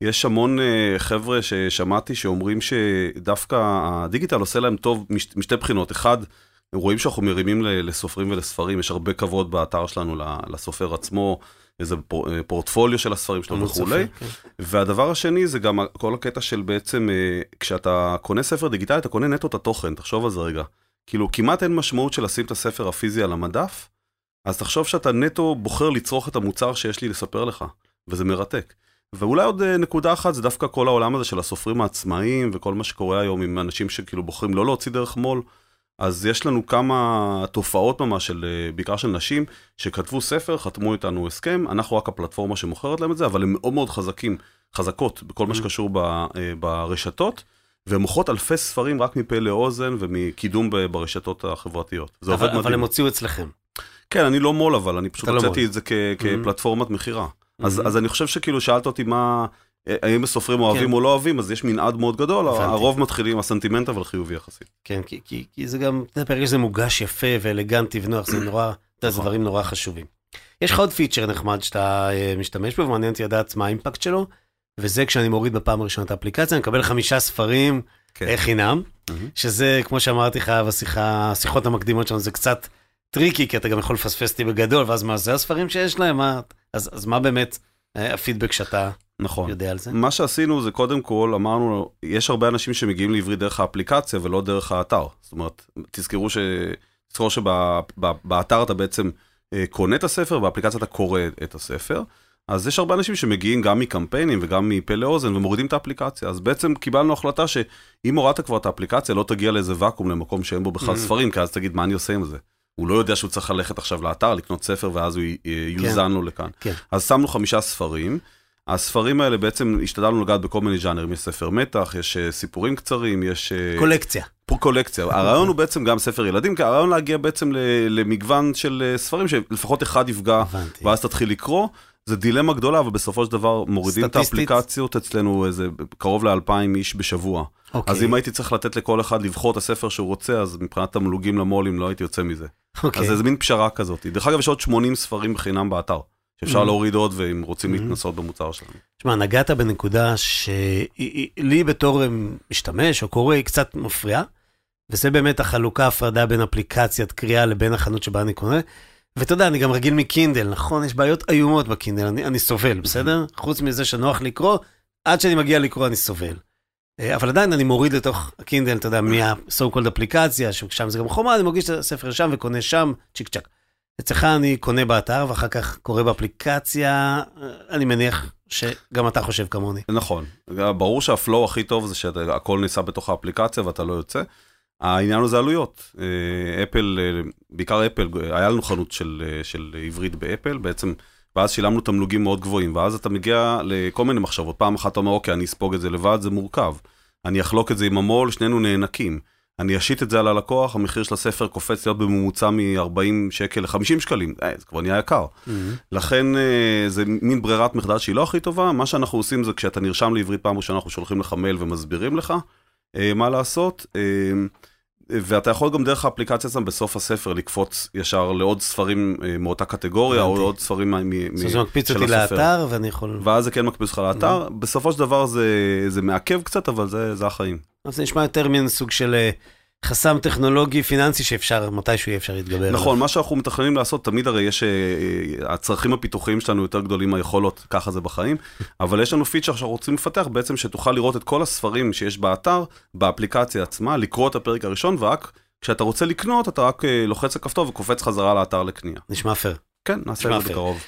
יש המון חבר'ה ששמעתי שאומרים שדווקא הדיגיטל עושה להם טוב מש, משתי בחינות. אחד, רואים שאנחנו מרימים לסופרים ולספרים, יש הרבה כבוד באתר שלנו לסופר עצמו, איזה אה, פורטפוליו של הספרים שלו עמוד וכולי. כן. והדבר השני זה גם כל הקטע של בעצם, אה, כשאתה קונה ספר דיגיטלי, אתה קונה נטו את התוכן, תחשוב על זה רגע. כאילו, כמעט אין משמעות של לשים את הספר הפיזי על המדף, אז תחשוב שאתה נטו בוחר לצרוך את המוצר שיש לי לספר לך, וזה מרתק. ואולי עוד אה, נקודה אחת, זה דווקא כל העולם הזה של הסופרים העצמאיים, וכל מה שקורה היום עם אנשים שכאילו בוחרים לא להוציא דרך מו"ל. אז יש לנו כמה תופעות ממש, של, אה, בעיקר של נשים, שכתבו ספר, חתמו איתנו הסכם, אנחנו רק הפלטפורמה שמוכרת להם את זה, אבל הם מאוד מאוד חזקים, חזקות בכל מה שקשור ב, אה, ברשתות, והן מוכרות אלפי ספרים רק מפה לאוזן ומקידום ברשתות החברתיות. זה עובד אבל, אבל מדהים. הם הוציאו אצלכם. כן, אני לא מו"ל, אבל אני פשוט לא הוצאתי מו"ל. את זה כ- כפלטפורמת מכירה. אז Mhm. אז אני חושב שכאילו שאלת אותי מה, האם הסופרים אוהבים כן. או לא אוהבים, אז יש מנעד מאוד גדול, הבנתי. הרוב מתחילים, הסנטימנט אבל חיובי יחסית. כן, כי, כי, כי זה גם, אתה יודע, ברגע שזה מוגש יפה ואלגנטי ונוח, זה נורא, אתה יודע, זה. דברים נורא חשובים. יש לך עוד פיצ'ר נחמד שאתה אה, משתמש בו, ומעניין אותי לדעת מה האימפקט שלו, וזה כשאני מוריד בפעם הראשונה את האפליקציה, אני מקבל חמישה ספרים כן. חינם. שזה, כמו שאמרתי לך בשיחה, השיחות המקדימות שלנו, זה קצת טריקי, כי אתה גם יכול לפספס אותי בגדול, ואז מה, זה הספרים שיש להם? מה, אז, אז מה באמת הפידבק שאתה נכון. יודע על זה? מה שעשינו זה קודם כל, אמרנו, יש הרבה אנשים שמגיעים לעברית דרך האפליקציה ולא דרך האתר. זאת אומרת, תזכרו ש... תזכור שבאתר אתה בעצם אה, קונה את הספר, באפליקציה אתה קורא את הספר. אז יש הרבה אנשים שמגיעים גם מקמפיינים וגם מפה לאוזן ומורידים את האפליקציה. אז בעצם קיבלנו החלטה שאם הורדת כבר את האפליקציה, לא תגיע לאיזה ואקום למקום שאין בו בכלל Mhm. ספרים, כי אז תגיד, מה אני עושה עם זה? הוא לא יודע שהוא צריך ללכת עכשיו לאתר, לקנות ספר, ואז הוא י- יוזן לו לכאן. כן. אז שמנו חמישה ספרים. הספרים האלה בעצם השתדלנו לגעת בכל מיני ז'אנרים, יש ספר מתח, יש אה, סיפורים קצרים, יש... אה, קולקציה. פה קולקציה. הרעיון הוא בעצם גם ספר ילדים, כי הרעיון להגיע בעצם למגוון של אה, ספרים שלפחות אחד יפגע, הבנתי. ואז תתחיל לקרוא. זה דילמה גדולה, אבל בסופו של דבר מורידים את סטטיסטית. האפליקציות אצלנו איזה קרוב לאלפיים איש בשבוע. אוקיי. אז אם הייתי צריך לתת לכל אחד לבחור את הספר שהוא רוצה, אז מבחינת תמלוגים למו"לים לא הייתי יוצא מזה. אוקיי. אז זה מין פשרה כזאת. דרך אגב, יש עוד 80 ספרים בחינם באתר, שאפשר Mhm. להוריד עוד ואם רוצים Mhm. להתנסות במוצר שלנו. תשמע, נגעת בנקודה שלי בתור אמ, משתמש או קורא היא קצת מפריעה, וזה באמת החלוקה, הפרדה בין אפליקציית קריאה לבין החנות שבה אני קונה. ואתה יודע, אני גם רגיל מקינדל, נכון? יש בעיות איומות בקינדל, אני, אני סובל, בסדר? חוץ מזה שנוח לקרוא, עד שאני מגיע לקרוא אני סובל. אה, אבל עדיין אני מוריד לתוך הקינדל, אתה יודע, מה-so called אפליקציה, ששם זה גם חומה, אני מגיש את הספר שם וקונה שם, צ'יק צ'אק. אצלך אני קונה באתר ואחר כך קורא באפליקציה, אה, אני מניח שגם אתה חושב כמוני. נכון, ברור שהפלואו הכי טוב זה שהכל נעשה בתוך האפליקציה ואתה לא יוצא. העניין הוא זה עלויות. אה, אפל, אה, בעיקר אפל, היה לנו חנות של, אה, של עברית באפל, בעצם, ואז שילמנו תמלוגים מאוד גבוהים, ואז אתה מגיע לכל מיני מחשבות. פעם אחת אתה אומר, אוקיי, אני אספוג את זה לבד, זה מורכב. אני אחלוק את זה עם המו"ל, שנינו נאנקים. אני אשית את זה על הלקוח, המחיר של הספר קופץ להיות בממוצע מ-40 שקל ל-50 שקלים, אה, זה כבר נהיה יקר. לכן אה, זה מין ברירת מחדל שהיא לא הכי טובה, מה שאנחנו עושים זה כשאתה נרשם לעברית פעם ראשונה, אנחנו שולחים לך מייל ומסבירים לך אה, מה לעשות, אה, ואתה יכול גם דרך האפליקציה עצמה בסוף הספר לקפוץ ישר לעוד ספרים אה, מאותה קטגוריה, או הבנתי. עוד ספרים זאת אומרת, זה מקפיץ של אותי. לאתר ואני יכול... ואז זה כן מקפיץ אותך לאתר, בסופו של דבר זה, מעכב קצת, אבל זה, החיים. זה נשמע יותר מין סוג של אה, חסם טכנולוגי פיננסי שאפשר, מתישהו יהיה אפשר להתגבר. נכון, מה שאנחנו מתכננים לעשות, תמיד הרי יש, אה, אה, הצרכים הפיתוחיים שלנו יותר גדולים מהיכולות, ככה זה בחיים, אבל יש לנו פיצ'ר שאנחנו רוצים לפתח בעצם שתוכל לראות את כל הספרים שיש באתר, באפליקציה עצמה, לקרוא את הפרק הראשון, ורק כשאתה רוצה לקנות, אתה רק אה, לוחץ על כפתור וקופץ חזרה לאתר לקנייה. נשמע פייר. כן, נעשה את זה. בקרוב.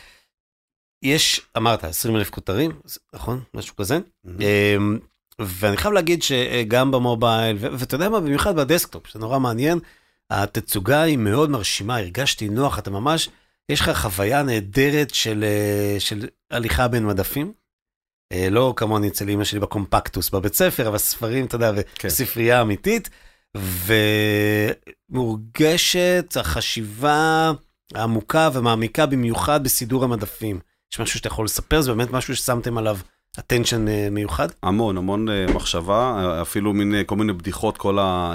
יש, אמרת, 20 אלף כותרים, נכון? משהו כזה. מהמם. ואני חייב להגיד שגם במובייל, ואתה יודע מה, במיוחד בדסקטופ, שזה נורא מעניין, התצוגה היא מאוד מרשימה, הרגשתי נוח, אתה ממש, יש לך חוויה נהדרת של, אה, של הליכה בין מדפים. אה, לא כמוני אצל אמא שלי בקומפקטוס בבית ספר, אבל ספרים, אתה יודע, כן. וספרייה אמיתית, ומורגשת החשיבה העמוקה ומעמיקה במיוחד בסידור המדפים. יש משהו שאתה יכול לספר? זה באמת משהו ששמתם עליו attention אה, מיוחד? המון, המון אה, מחשבה, אה, אפילו מין כל מיני בדיחות, כל ה...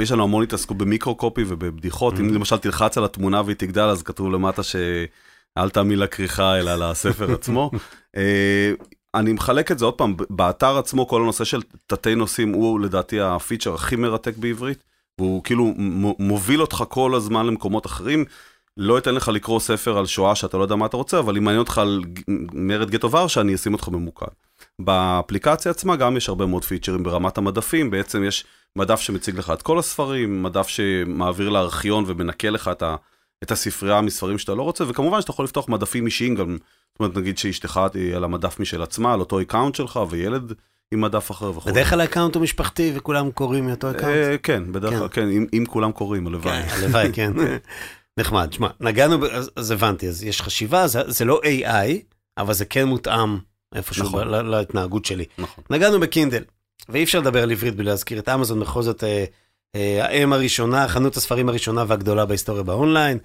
יש לנו המון התעסקות במיקרו-קופי ובבדיחות, אם Mhm. למשל תלחץ על התמונה והיא תגדל, אז כתוב למטה שאל תאמין לכריכה, אלא לספר עצמו. אני מחלק את זה עוד פעם, באתר עצמו כל הנושא של תתי נושאים הוא לדעתי הפיצ'ר הכי מרתק בעברית, והוא כאילו מוביל אותך כל הזמן למקומות אחרים. לא אתן לך לקרוא ספר על שואה שאתה לא יודע מה אתה רוצה, אבל אם מעניין אותך על מרד גטו ורשה, אני אשים אותך ממוקד. באפליקציה עצמה גם יש הרבה מאוד features ברמת המדפים, בעצם יש מדף שמציג לך את כל הספרים, מדף שמעביר לארכיון ומנקה לך את, ה, את הספרייה מספרים שאתה לא רוצה, וכמובן שאתה יכול לפתוח מדפים אישיים גם, זאת אומרת נגיד שאשתך היא על המדף משל עצמה, על אותו account שלך, וילד עם מדף אחר וכו'. בדרך כלל ה account הוא משפחתי וכולם קוראים מאותו account. אה, כן, בדרך כן. כלל, כן, אם, אם כולם קוראים, הלוואי. כן, הלוואי, כן. נחמד. שמע, נגענו, ב- אז אז הבנתי, אז יש חשיבה, זה זה לא AI, אבל זה כן מותאם איפשהו נכון. ב- ל- להתנהגות שלי. נכון. נגענו בקינדל, ואי אפשר לדבר על עברית בלי להזכיר את אמזון, בכל זאת אה, אה, האם הראשונה, חנות הספרים הראשונה והגדולה בהיסטוריה באונליין.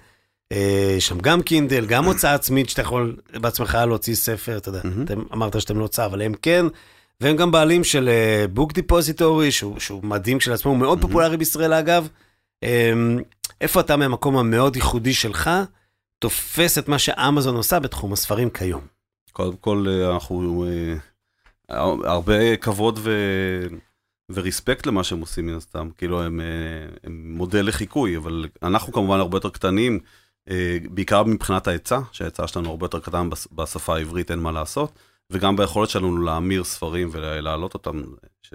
אה, שם גם קינדל, גם הוצאה עצמית שאתה יכול בעצמך להוציא ספר, אתה יודע. אתם אמרת שאתם לא הוצאה, אבל הם כן, והם גם בעלים של Book Depository, שהוא, שהוא מדהים כשלעצמו, הוא מאוד. פופולרי בישראל אגב. אה, איפה אתה מהמקום המאוד ייחודי שלך, תופס את מה שאמזון עושה בתחום הספרים כיום? קודם כל, אה, אנחנו... אה, הרבה כבוד ו... וריספקט למה שהם עושים מן הסתם, כאילו הם, אה, הם מודל לחיקוי, אבל אנחנו כמובן הרבה יותר קטנים, אה, בעיקר מבחינת ההיצע, שההיצע שלנו הרבה יותר קטן בש- בשפה העברית, אין מה לעשות, וגם ביכולת שלנו להמיר ספרים ולהעלות אותם, ש...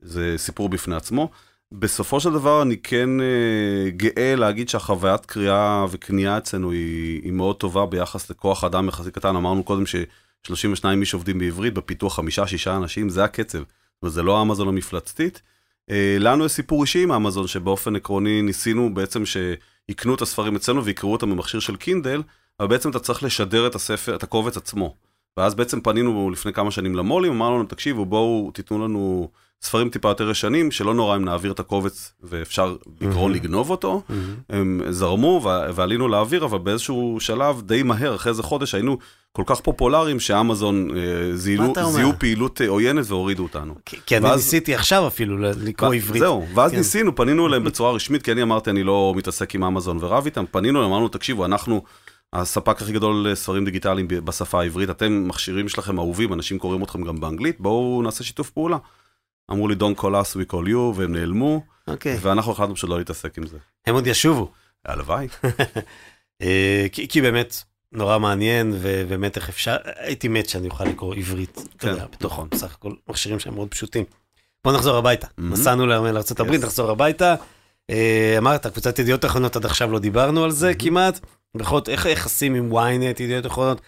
זה סיפור בפני עצמו. בסופו של דבר אני כן אה, גאה להגיד שהחוויית קריאה וקנייה אצלנו היא, היא מאוד טובה ביחס לכוח אדם יחסי קטן. אמרנו קודם ש-32 איש עובדים בעברית, בפיתוח חמישה-שישה אנשים, זה הקצב. וזה לא אמזון המפלצתית. אה, לנו יש סיפור אישי עם אמזון, שבאופן עקרוני ניסינו בעצם שיקנו את הספרים אצלנו ויקראו אותם במכשיר של קינדל, אבל בעצם אתה צריך לשדר את הספר, את הקובץ עצמו. ואז בעצם פנינו לפני כמה שנים למו"לים, אמרנו לנו, תקשיבו, בואו תיתנו לנו ספרים טיפה יותר ישנים, שלא נורא אם נעביר את הקובץ ואפשר בעיקרון לגנוב אותו. הם זרמו ועלינו לאוויר, אבל באיזשהו שלב די מהר, אחרי איזה חודש, היינו כל כך פופולריים שאמזון אה, זיהו פעילות אה, עוינת והורידו אותנו. כי אני ניסיתי עכשיו אפילו לקרוא עברית. זהו, ואז כן. ניסינו, פנינו אליהם בצורה רשמית, כי אני אמרתי, אני לא מתעסק עם אמזון ורב איתם, פנינו אמרנו, תקשיבו, אנחנו... הספק הכי גדול לספרים דיגיטליים בשפה העברית, אתם מכשירים שלכם אהובים, אנשים קוראים אתכם גם באנגלית, בואו נעשה שיתוף פעולה. אמרו לי, Don't call us, we call you, והם נעלמו, okay. אוקיי. ואנחנו החלטנו פשוט לא להתעסק עם זה. הם עוד ישובו. הלוואי. אה, כי, כי באמת, נורא מעניין, ובאמת איך אפשר, הייתי מת שאני אוכל לקרוא עברית, כן, אתה יודע, בתוך נכון. בסך הכל מכשירים שהם מאוד פשוטים. בוא נחזור הביתה. Mm-hmm. נסענו לארה"ב, yes. נחזור הביתה. אה, אמרת, קבוצת ידיעות אחרונות, עד עכשיו לא דיברנו על זה mm-hmm. כמעט. בכל זאת, איך היחסים עם ynet, ידיעות אחרונות,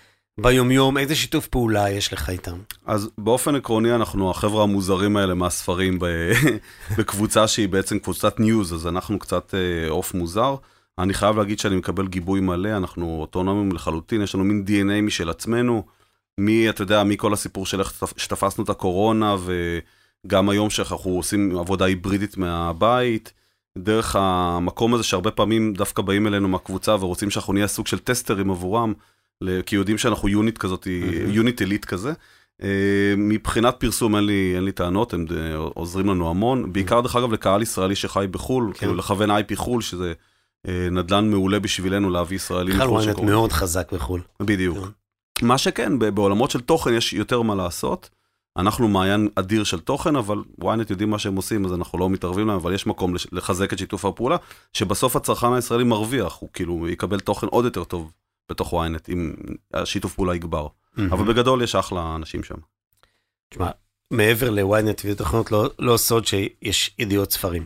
ביומיום, איזה שיתוף פעולה יש לך איתם? אז באופן עקרוני, אנחנו החבר'ה המוזרים האלה מהספרים בקבוצה שהיא בעצם קבוצת news, אז אנחנו קצת אה, עוף מוזר. אני חייב להגיד שאני מקבל גיבוי מלא, אנחנו אוטונומיים לחלוטין, יש לנו מין DNA משל עצמנו, מי, אתה יודע, מכל הסיפור של איך שתפסנו את הקורונה, וגם היום שאנחנו עושים עבודה היברידית מהבית, דרך המקום הזה שהרבה פעמים דווקא באים אלינו מהקבוצה ורוצים שאנחנו נהיה סוג של טסטרים עבורם, כי יודעים שאנחנו unit כזאת, unit elite כזה. אה, מבחינת פרסום אין לי, אין לי טענות, הם עוזרים לנו המון, בעיקר דרך אגב לקהל ישראלי שחי בחו"ל, כן. כאילו לכוון IP חו"ל, שזה אה, נדל"ן מעולה בשבילנו להביא ישראלים מחו"ל. בכלל וואנט מאוד חזק בחו"ל. בדיוק. כן. מה שכן, בעולמות של תוכן יש יותר מה לעשות. אנחנו מעיין אדיר של תוכן, אבל ynet יודעים מה שהם עושים, אז אנחנו לא מתערבים להם, אבל יש מקום לחזק את שיתוף הפעולה, שבסוף הצרכן הישראלי מרוויח, הוא כאילו יקבל תוכן עוד יותר טוב בתוך ynet, אם השיתוף פעולה יגבר. Mm-hmm. אבל בגדול יש אחלה אנשים שם. תשמע, מעבר ל-ynet ותוכנות, לא, לא סוד שיש ידיעות ספרים.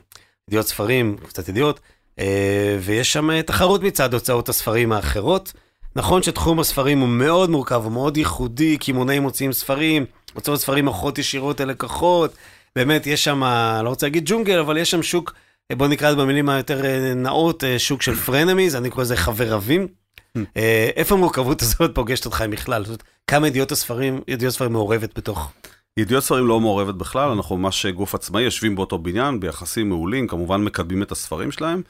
ידיעות ספרים, קצת ידיעות, אה, ויש שם תחרות מצד הוצאות הספרים האחרות. נכון שתחום הספרים הוא מאוד מורכב, הוא מאוד ייחודי, קמעונאים מוציאים ספרים, הוצאות ספרים מוכרות ישירות אל לקוחות, באמת יש שם, לא רוצה להגיד ג'ונגל, אבל יש שם שוק, בוא נקרא לזה במילים היותר אה, נאות, אה, שוק של פרנמיז, אני קורא לזה חבר רבים. אה, איפה המורכבות הזאת פוגשת אותך בכלל? כמה ידיעות הספרים, ידיעות ספרים מעורבת בתוך? ידיעות ספרים לא מעורבת בכלל, אנחנו ממש גוף עצמאי, יושבים באותו בניין, ביחסים מעולים, כמובן מקדמים את הספרים שלהם.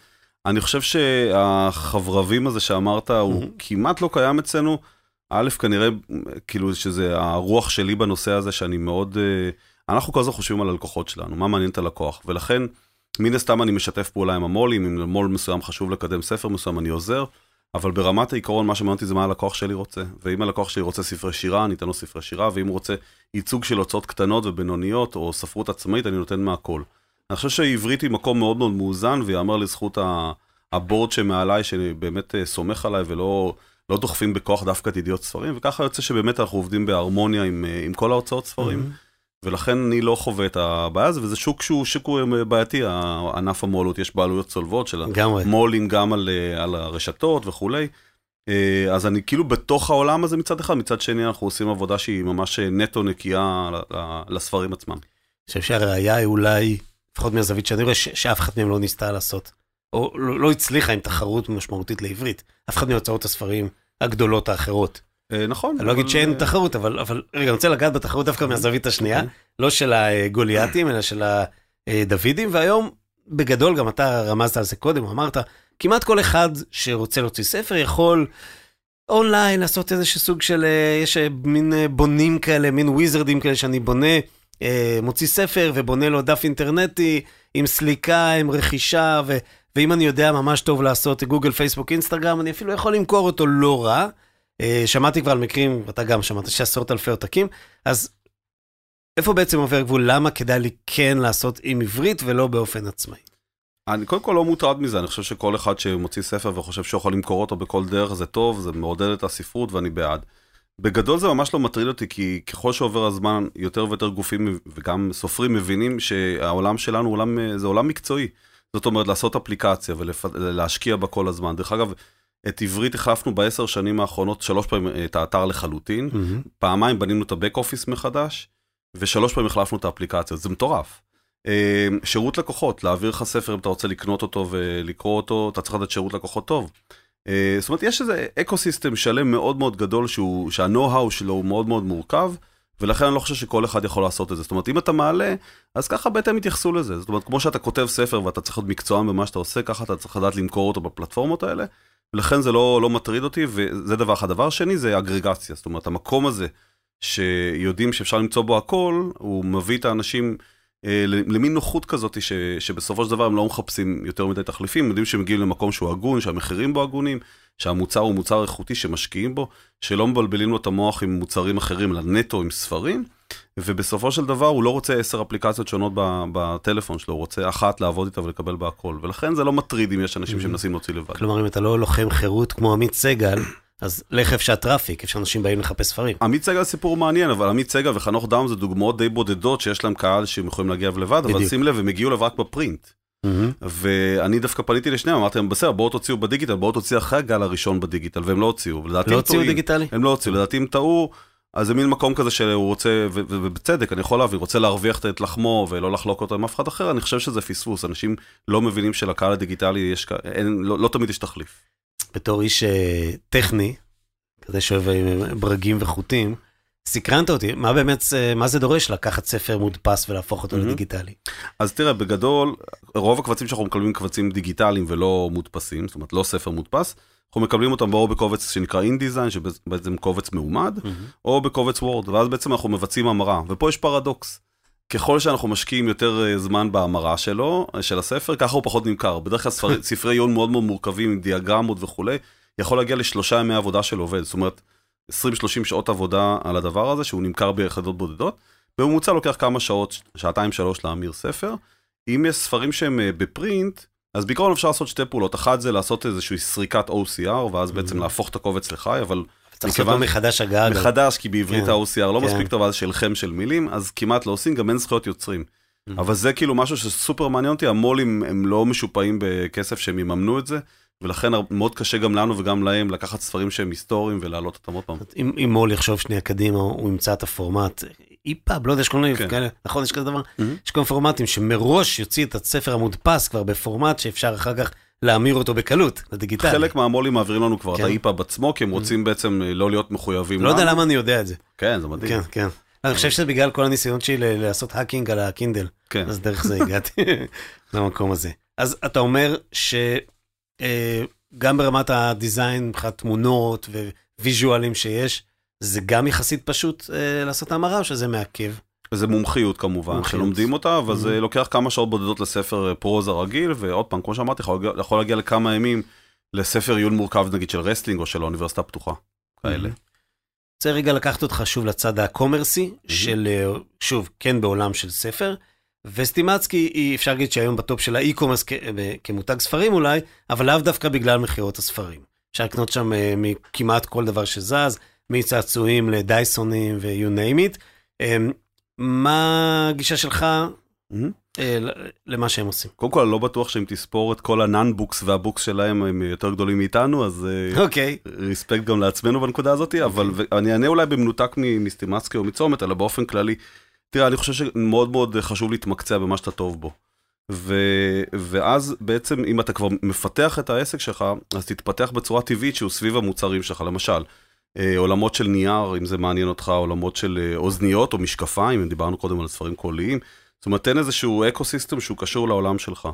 אני חושב שהחברבים הזה שאמרת, הוא כמעט לא קיים אצלנו. א', כנראה, כאילו, שזה הרוח שלי בנושא הזה, שאני מאוד... אה, אנחנו כל הזמן חושבים על הלקוחות שלנו, מה מעניין את הלקוח, ולכן, מן הסתם אני משתף פעולה עם המו"לים, אם למו"ל מסוים חשוב לקדם ספר מסוים, אני עוזר, אבל ברמת העיקרון, מה שמעניין אותי זה מה הלקוח שלי רוצה. ואם הלקוח שלי רוצה ספרי שירה, אני אתן לו ספרי שירה, ואם הוא רוצה ייצוג של הוצאות קטנות ובינוניות, או ספרות עצמאית, אני נותן מהכל. אני חושב שעברית היא מקום מאוד מאוד מאוזן, ויאמר לזכות הבורד שמעליי, שאני באמת אה, סומך עליי ולא... לא דוחפים בכוח דווקא את ידיעות ספרים, וככה יוצא שבאמת אנחנו עובדים בהרמוניה עם, אה, עם כל ההוצאות ספרים, mm-hmm. ולכן אני לא חווה את הבעיה הזו, וזה שוק שהוא שוק אה, בעייתי, ענף המו"לות, יש בעלויות צולבות של המו"לים גם על, אה, על הרשתות וכולי. אז אני כאילו בתוך העולם הזה מצד אחד, מצד שני אנחנו עושים עבודה שהיא ממש נטו נקייה לספרים עצמם. אני חושב שהראייה היא אולי, לפחות מהזווית שאני רואה, שאף אחד מהם לא ניסתה לעשות. או לא, לא הצליחה עם תחרות משמעותית לעברית. אף אחד מהוצאות הספרים הגדולות האחרות. אה, נכון. אני לא אגיד שאין אה, תחרות, אבל, רגע, אני רוצה לגעת בתחרות דווקא מהזווית השנייה, אוקיי. לא של הגולייתים, אלא של הדוידים, והיום, בגדול, גם אתה רמזת על זה קודם, אמרת, כמעט כל אחד שרוצה להוציא ספר יכול אונליין לעשות איזשהו סוג של, אה, יש מין בונים כאלה, מין וויזרדים כאלה שאני בונה, מוציא ספר ובונה לו דף אינטרנטי עם סליקה, עם רכישה, ו... ואם אני יודע ממש טוב לעשות גוגל, פייסבוק, אינסטגרם, אני אפילו יכול למכור אותו לא רע. אה, שמעתי כבר על מקרים, ואתה גם שמעת, שעשרות אלפי עותקים, אז איפה בעצם עובר גבול? למה כדאי לי כן לעשות עם עברית ולא באופן עצמאי? אני קודם כל לא מוטרד מזה, אני חושב שכל אחד שמוציא ספר וחושב שהוא יכול למכור אותו בכל דרך זה טוב, זה מעודד את הספרות ואני בעד. בגדול זה ממש לא מטריד אותי, כי ככל שעובר הזמן, יותר ויותר גופים וגם סופרים מבינים שהעולם שלנו עולם, זה עולם מקצועי. זאת אומרת, לעשות אפליקציה ולהשקיע בה כל הזמן. דרך אגב, את עברית החלפנו בעשר שנים האחרונות שלוש פעמים את האתר לחלוטין, mm-hmm. פעמיים בנינו את הבק אופיס מחדש, ושלוש פעמים החלפנו את האפליקציות, זה מטורף. אה, שירות לקוחות, להעביר לך ספר אם אתה רוצה לקנות אותו ולקרוא אותו, אתה צריך לתת שירות לקוחות טוב. אה, זאת אומרת, יש איזה אקו סיסטם שלם מאוד מאוד גדול, שהוא, שה-know-how שלו הוא מאוד מאוד מורכב, ולכן אני לא חושב שכל אחד יכול לעשות את זה. זאת אומרת, אם אתה מעלה, אז ככה בהתאם יתייחסו לזה. זאת אומרת, כמו שאתה כותב ספר ואתה צריך להיות מקצוען במה שאתה עושה, ככה אתה צריך לדעת למכור אותו בפלטפורמות האלה, ולכן זה לא, לא מטריד אותי, וזה דבר אחד. דבר שני זה אגרגציה, זאת אומרת, המקום הזה, שיודעים שאפשר למצוא בו הכל, הוא מביא את האנשים אה, למין נוחות כזאת, ש, שבסופו של דבר הם לא מחפשים יותר מדי תחליפים, הם יודעים שהם מגיעים למקום שהוא הגון, שהמחירים בו הגונים, שהמוצר הוא מוצר איכותי שמשקיעים בו, שלא מבלבלים לו את המוח עם מוצרים אחרים, אלא נטו עם ספרים. ובסופו של דבר הוא לא רוצה עשר אפליקציות שונות בטלפון שלו, הוא רוצה אחת לעבוד איתה ולקבל בה הכל. ולכן זה לא מטריד אם יש אנשים שמנסים להוציא לבד. כלומר, אם אתה לא לוחם חירות כמו עמית סגל, אז לך איפה שה traffic, איפה שאנשים באים לחפש ספרים. עמית סגל סיפור מעניין, אבל עמית סגל וחנוך דאום זה דוגמאות די בודדות שיש להם קהל שהם יכולים להגיע לבד, אבל שים לב, הם הגיעו לבד רק ב print. ואני דווקא פניתי לשניהם, אמרתי להם, בסדר, בואו תוציאו ב digital, בואו תוציאו אחרי הגל הראשון ב digital, והם לא הוציאו. לא הוציאו דיגיטלי? הם לא הוציאו, לדעתי הם טעו. אז זה מין מקום כזה שהוא רוצה, ובצדק, אני יכול להבין, רוצה להרוויח את לחמו ולא לחלוק אותו עם אף אחד אחר, אני חושב שזה פספוס, אנשים לא מבינים שלקהל הדיגיטלי יש, אין, לא, לא תמיד יש תחליף. בתור איש אה, טכני, כזה שאוהב אה, ברגים וחוטים, סקרנת אותי, מה באמת, מה זה דורש לקחת ספר מודפס ולהפוך אותו mm-hmm. לדיגיטלי? אז תראה, בגדול, רוב הקבצים שאנחנו מקבלים קבצים דיגיטליים ולא מודפסים, זאת אומרת, לא ספר מודפס, אנחנו מקבלים אותם או בקובץ שנקרא אינדיזיין, שבעצם קובץ מאומד, mm-hmm. או בקובץ וורד, ואז בעצם אנחנו מבצעים המרה, ופה יש פרדוקס. ככל שאנחנו משקיעים יותר אה, זמן בהמרה שלו, של הספר, ככה הוא פחות נמכר. בדרך כלל ספר, ספרי עיון מאוד מאוד מורכבים עם דיאגרמות וכולי, יכול להגיע לשלושה ימי עבודה של עובד, זאת אומרת, 20-30 שעות עבודה על הדבר הזה, שהוא נמכר ביחידות בודדות. בממוצע לוקח כמה שעות, שעתיים שלוש להמיר ספר. אם יש ספרים שהם אה, בפרינט, אז בעיקרון אפשר לעשות שתי פעולות. אחת זה לעשות איזושהי סריקת OCR, ואז בעצם להפוך את הקובץ לחי, אבל... צריך לעשות מחדש הגעה. מחדש, כי בעברית כן. ה-OCR לא כן. מספיק טוב, אז שלכם של מילים, אז כמעט לא עושים, גם אין זכויות יוצרים. אבל זה כאילו משהו שסופר מעניין אותי, המו"לים הם לא משופעים בכסף שהם יממנו את זה. ולכן מאוד קשה גם לנו וגם להם לקחת ספרים שהם היסטוריים ולהעלות אותם עוד פעם. אם, אם מול יחשוב שנייה קדימה, הוא ימצא את הפורמט, איפאב, לא יודע, יש כל מיני כן. כאלה, נכון, יש כזה דבר? Mm-hmm. יש כל מיני פורמטים שמראש יוציא את הספר המודפס כבר בפורמט שאפשר אחר כך להמיר אותו בקלות, לדיגיטלי. חלק מהמו"לים מעבירים לנו כבר כן. את האיפאב עצמו, כי הם רוצים mm-hmm. בעצם אה, לא להיות מחויבים. לא יודע למה אני יודע את זה. כן, זה מדהים. כן, כן. אני חושב שזה בגלל כל הניסיון שלי לעשות hacking על הקינדל. כן. אז דרך זה הגעתי למקום הזה. אז אתה אומר ש... אה, ברמת ה design, מבחינת תמונות visual ים שיש, זה גם יחסית פשוט אה, לעשות המרה או שזה מעכב? זה מומחיות כמובן, מומחיות. שלומדים אותה, אבל mm-hmm. זה לוקח כמה שעות בודדות לספר אה, פרוזה רגיל, ועוד פעם, כמו שאמרתי, יכול, יכול להגיע לכמה ימים לספר עיון מורכב נגיד של רסלינג או של האוניברסיטה הפתוחה, כאלה. Mm-hmm. רוצה רגע לקחת אותך שוב לצד הקומרסי, mm-hmm. של, אה, שוב, כן בעולם של ספר, וסטימצקי היא, אפשר להגיד שהיום ב top של ה e-commerce כמותג ספרים אולי, אבל לאו דווקא בגלל מכירות הספרים. אפשר לקנות שם מכמעט כל דבר שזז, מצעצועים לדייסונים ו-you name it. Um, מה הגישה שלך mm-hmm. uh, למה שהם עושים? קודם כל, אני לא בטוח שאם תספור את כל ה non-books והבוקס שלהם הם יותר גדולים מאיתנו, אז אוקיי. uh, okay. רספקט גם לעצמנו בנקודה הזאת, okay. אבל אוקיי. אני אענה אולי במנותק מסטימצקי או מצומת, אלא באופן כללי. תראה, אני חושב שמאוד מאוד חשוב להתמקצע במה שאתה טוב בו. ו... ואז בעצם אם אתה כבר מפתח את העסק שלך, אז תתפתח בצורה טבעית שהוא סביב המוצרים שלך. למשל, אה, עולמות של נייר, אם זה מעניין אותך, עולמות של אה, אוזניות או משקפיים, אם דיברנו קודם על ספרים קוליים. זאת אומרת, תן איזשהו ecosystem שהוא קשור לעולם שלך.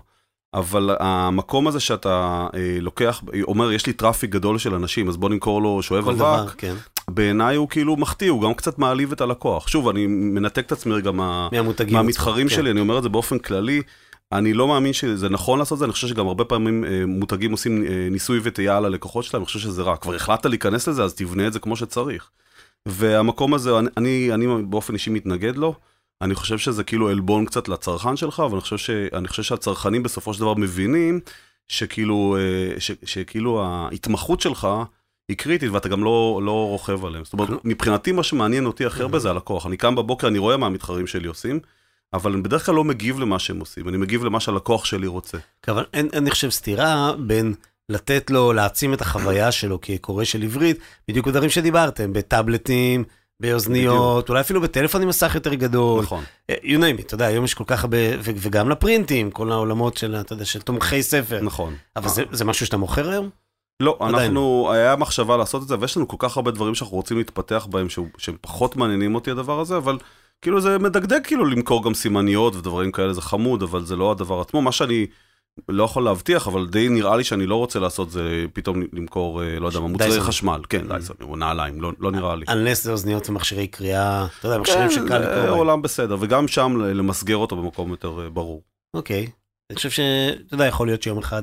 אבל המקום הזה שאתה אה, לוקח, אומר, יש לי traffic גדול של אנשים, אז בוא נמכור לו שואב אבק, כן. בעיניי הוא כאילו מחטיא, הוא גם קצת מעליב את הלקוח. שוב, אני מנתק את עצמי רגע מה, מהמתחרים כן. שלי, אני אומר את זה באופן כללי. אני לא מאמין שזה נכון לעשות את זה, אני חושב שגם הרבה פעמים אה, מותגים עושים אה, ניסוי וטעייה על הלקוחות שלהם, אני חושב שזה רע. כבר החלטת להיכנס לזה, אז תבנה את זה כמו שצריך. והמקום הזה, אני, אני, אני באופן אישי מתנגד לו. אני חושב שזה כאילו עלבון קצת לצרכן שלך, אבל אני חושב, ש, אני חושב שהצרכנים בסופו של דבר מבינים שכאילו, אה, ש, שכאילו ההתמחות שלך היא קריטית ואתה גם לא, לא רוכב עליהם. זאת אומרת, מבחינתי מה שמעניין אותי הכי הרבה זה הלקוח. אני קם בבוקר, אני רואה מה המתחרים שלי עושים, אבל אני בדרך כלל לא מגיב למה שהם עושים, אני מגיב למה שהלקוח שלי רוצה. אבל אין, אני חושב, סתירה בין לתת לו, להעצים את החוויה שלו כקורא של עברית, בדיוק בדברים שדיברתם, בטאבלטים, באוזניות, אולי אפילו בטלפון עם מסך יותר גדול. נכון. אה, you name it, אתה יודע, היום יש כל כך הרבה, ו- וגם לפרינטים, כל העולמות של, אתה יודע, של תומכי ספר. נכון. אבל זה, זה משהו שאתה מוכר היום? לא, עדיין אנחנו, היה מחשבה לעשות את זה, ויש לנו כל כך הרבה דברים שאנחנו רוצים להתפתח בהם, שהם פחות מעניינים אותי הדבר הזה, אבל כאילו זה מדגדג כאילו למכור גם סימניות ודברים כאלה, זה חמוד, אבל זה לא הדבר עצמו. מה שאני לא יכול להבטיח, אבל די נראה לי שאני לא רוצה לעשות זה פתאום למכור, אה, לא יודע מה, מוצרי. חשמל. כן, Mm. דייסון, או נעליים, לא- לא נראה לי. הנס זה אוזניות ומכשירי קריאה, אתה יודע, מכשירים כן, שקל לקרוא בהם. עולם בסדר, וגם שם למסגר אותו במקום יותר אה, ברור. אוקיי. אני חושב שאתה יודע, יכול להיות שיום אחד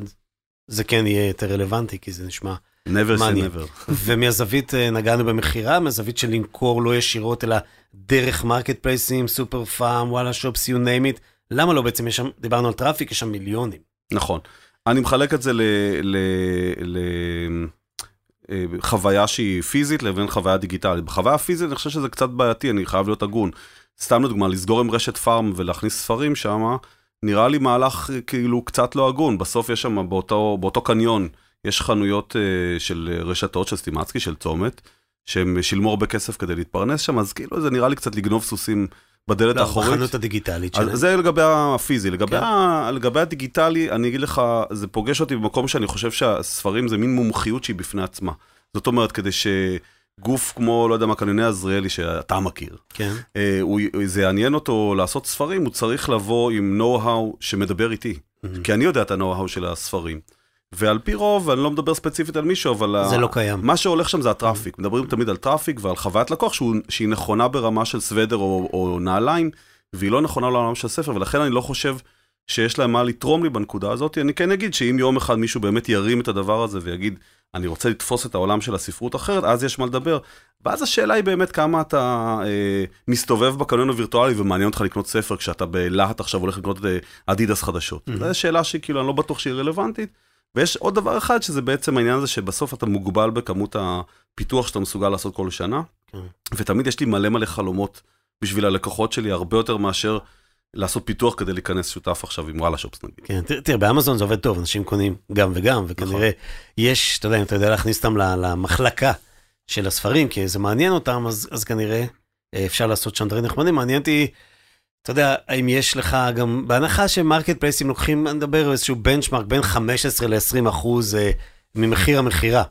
זה כן יהיה יותר רלוונטי, כי זה נשמע... never say never. ומהזווית אה, נגענו במכירה, מהזווית של למכור לא ישירות, אלא דרך marketplace ים, סופר פארם, וואלה שופס, you name it. למה לא בעצם יש שם, דיברנו על traffic, יש שם מיליונים. נכון. אני מחלק את זה ל... ל, ל אה, שהיא פיזית לבין חוויה דיגיטלית. בחוויה הפיזית אני חושב שזה קצת בעייתי, אני חייב להיות הגון. סתם לדוגמה, לסגור עם רשת פארם ולהכניס ספרים שם, נראה לי מהלך אה, כאילו קצת לא הגון. בסוף יש שם באותו, באותו קניון, יש חנויות אה, של רשתות של סטימצקי, של צומת, שהם שילמו הרבה כסף כדי להתפרנס שם, אז כאילו זה נראה לי קצת לגנוב סוסים בדלת לא, האחורית. בחנות הדיגיטלית שלהם. זה לגבי הפיזי, לגבי, כן. ה... לגבי הדיגיטלי, אני אגיד לך, זה פוגש אותי במקום שאני חושב שהספרים זה מין מומחיות שהיא בפני עצמה. זאת אומרת, כדי שגוף כמו, לא יודע מה, קניוני עזריאלי, שאתה מכיר, כן. אה, הוא, זה יעניין אותו לעשות ספרים, הוא צריך לבוא עם נו-האו שמדבר איתי. כי אני יודע את הנו-האו של הספרים. ועל פי רוב, אני לא מדבר ספציפית על מישהו, אבל... זה ה- לא קיים. מה שהולך שם זה ה traffic. מדברים תמיד על traffic ועל חוויית לקוח שהוא, שהיא נכונה ברמה של סוודר או, או נעליים, והיא לא נכונה לעולם של ספר, ולכן אני לא חושב שיש להם מה לתרום לי בנקודה הזאת. אני כן אגיד שאם יום אחד מישהו באמת ירים את הדבר הזה ויגיד, אני רוצה לתפוס את העולם של הספרות אחרת, אז יש מה לדבר. ואז השאלה היא באמת כמה אתה אה, מסתובב בקניון הווירטואלי ומעניין אותך לקנות ספר כשאתה בלהט עכשיו הולך לקנות אה, אדידס חדשות. Mhm. זו שאלה שכאילו אני לא בטוח שהיא רלוונטית. ויש עוד דבר אחד שזה בעצם העניין הזה שבסוף אתה מוגבל בכמות הפיתוח שאתה מסוגל לעשות כל שנה. כן. ותמיד יש לי מלא מלא חלומות בשביל הלקוחות שלי, הרבה יותר מאשר לעשות פיתוח כדי להיכנס שותף עכשיו עם וואלה שופס נגיד. כן, תראה, תראה, באמזון זה עובד טוב, אנשים קונים גם וגם, וכנראה יש, אתה יודע, אם אתה יודע להכניס אותם למחלקה של הספרים, כי זה מעניין אותם, אז, אז כנראה אה, אפשר לעשות שם דברים נחמדים. מעניין אותי, אתה יודע, האם יש לך גם, בהנחה שמרקט פלייסים לוקחים, אני מדבר איזשהו בנצ'מארק בין 15 ל-20 אחוז אה, ממחיר המכירה,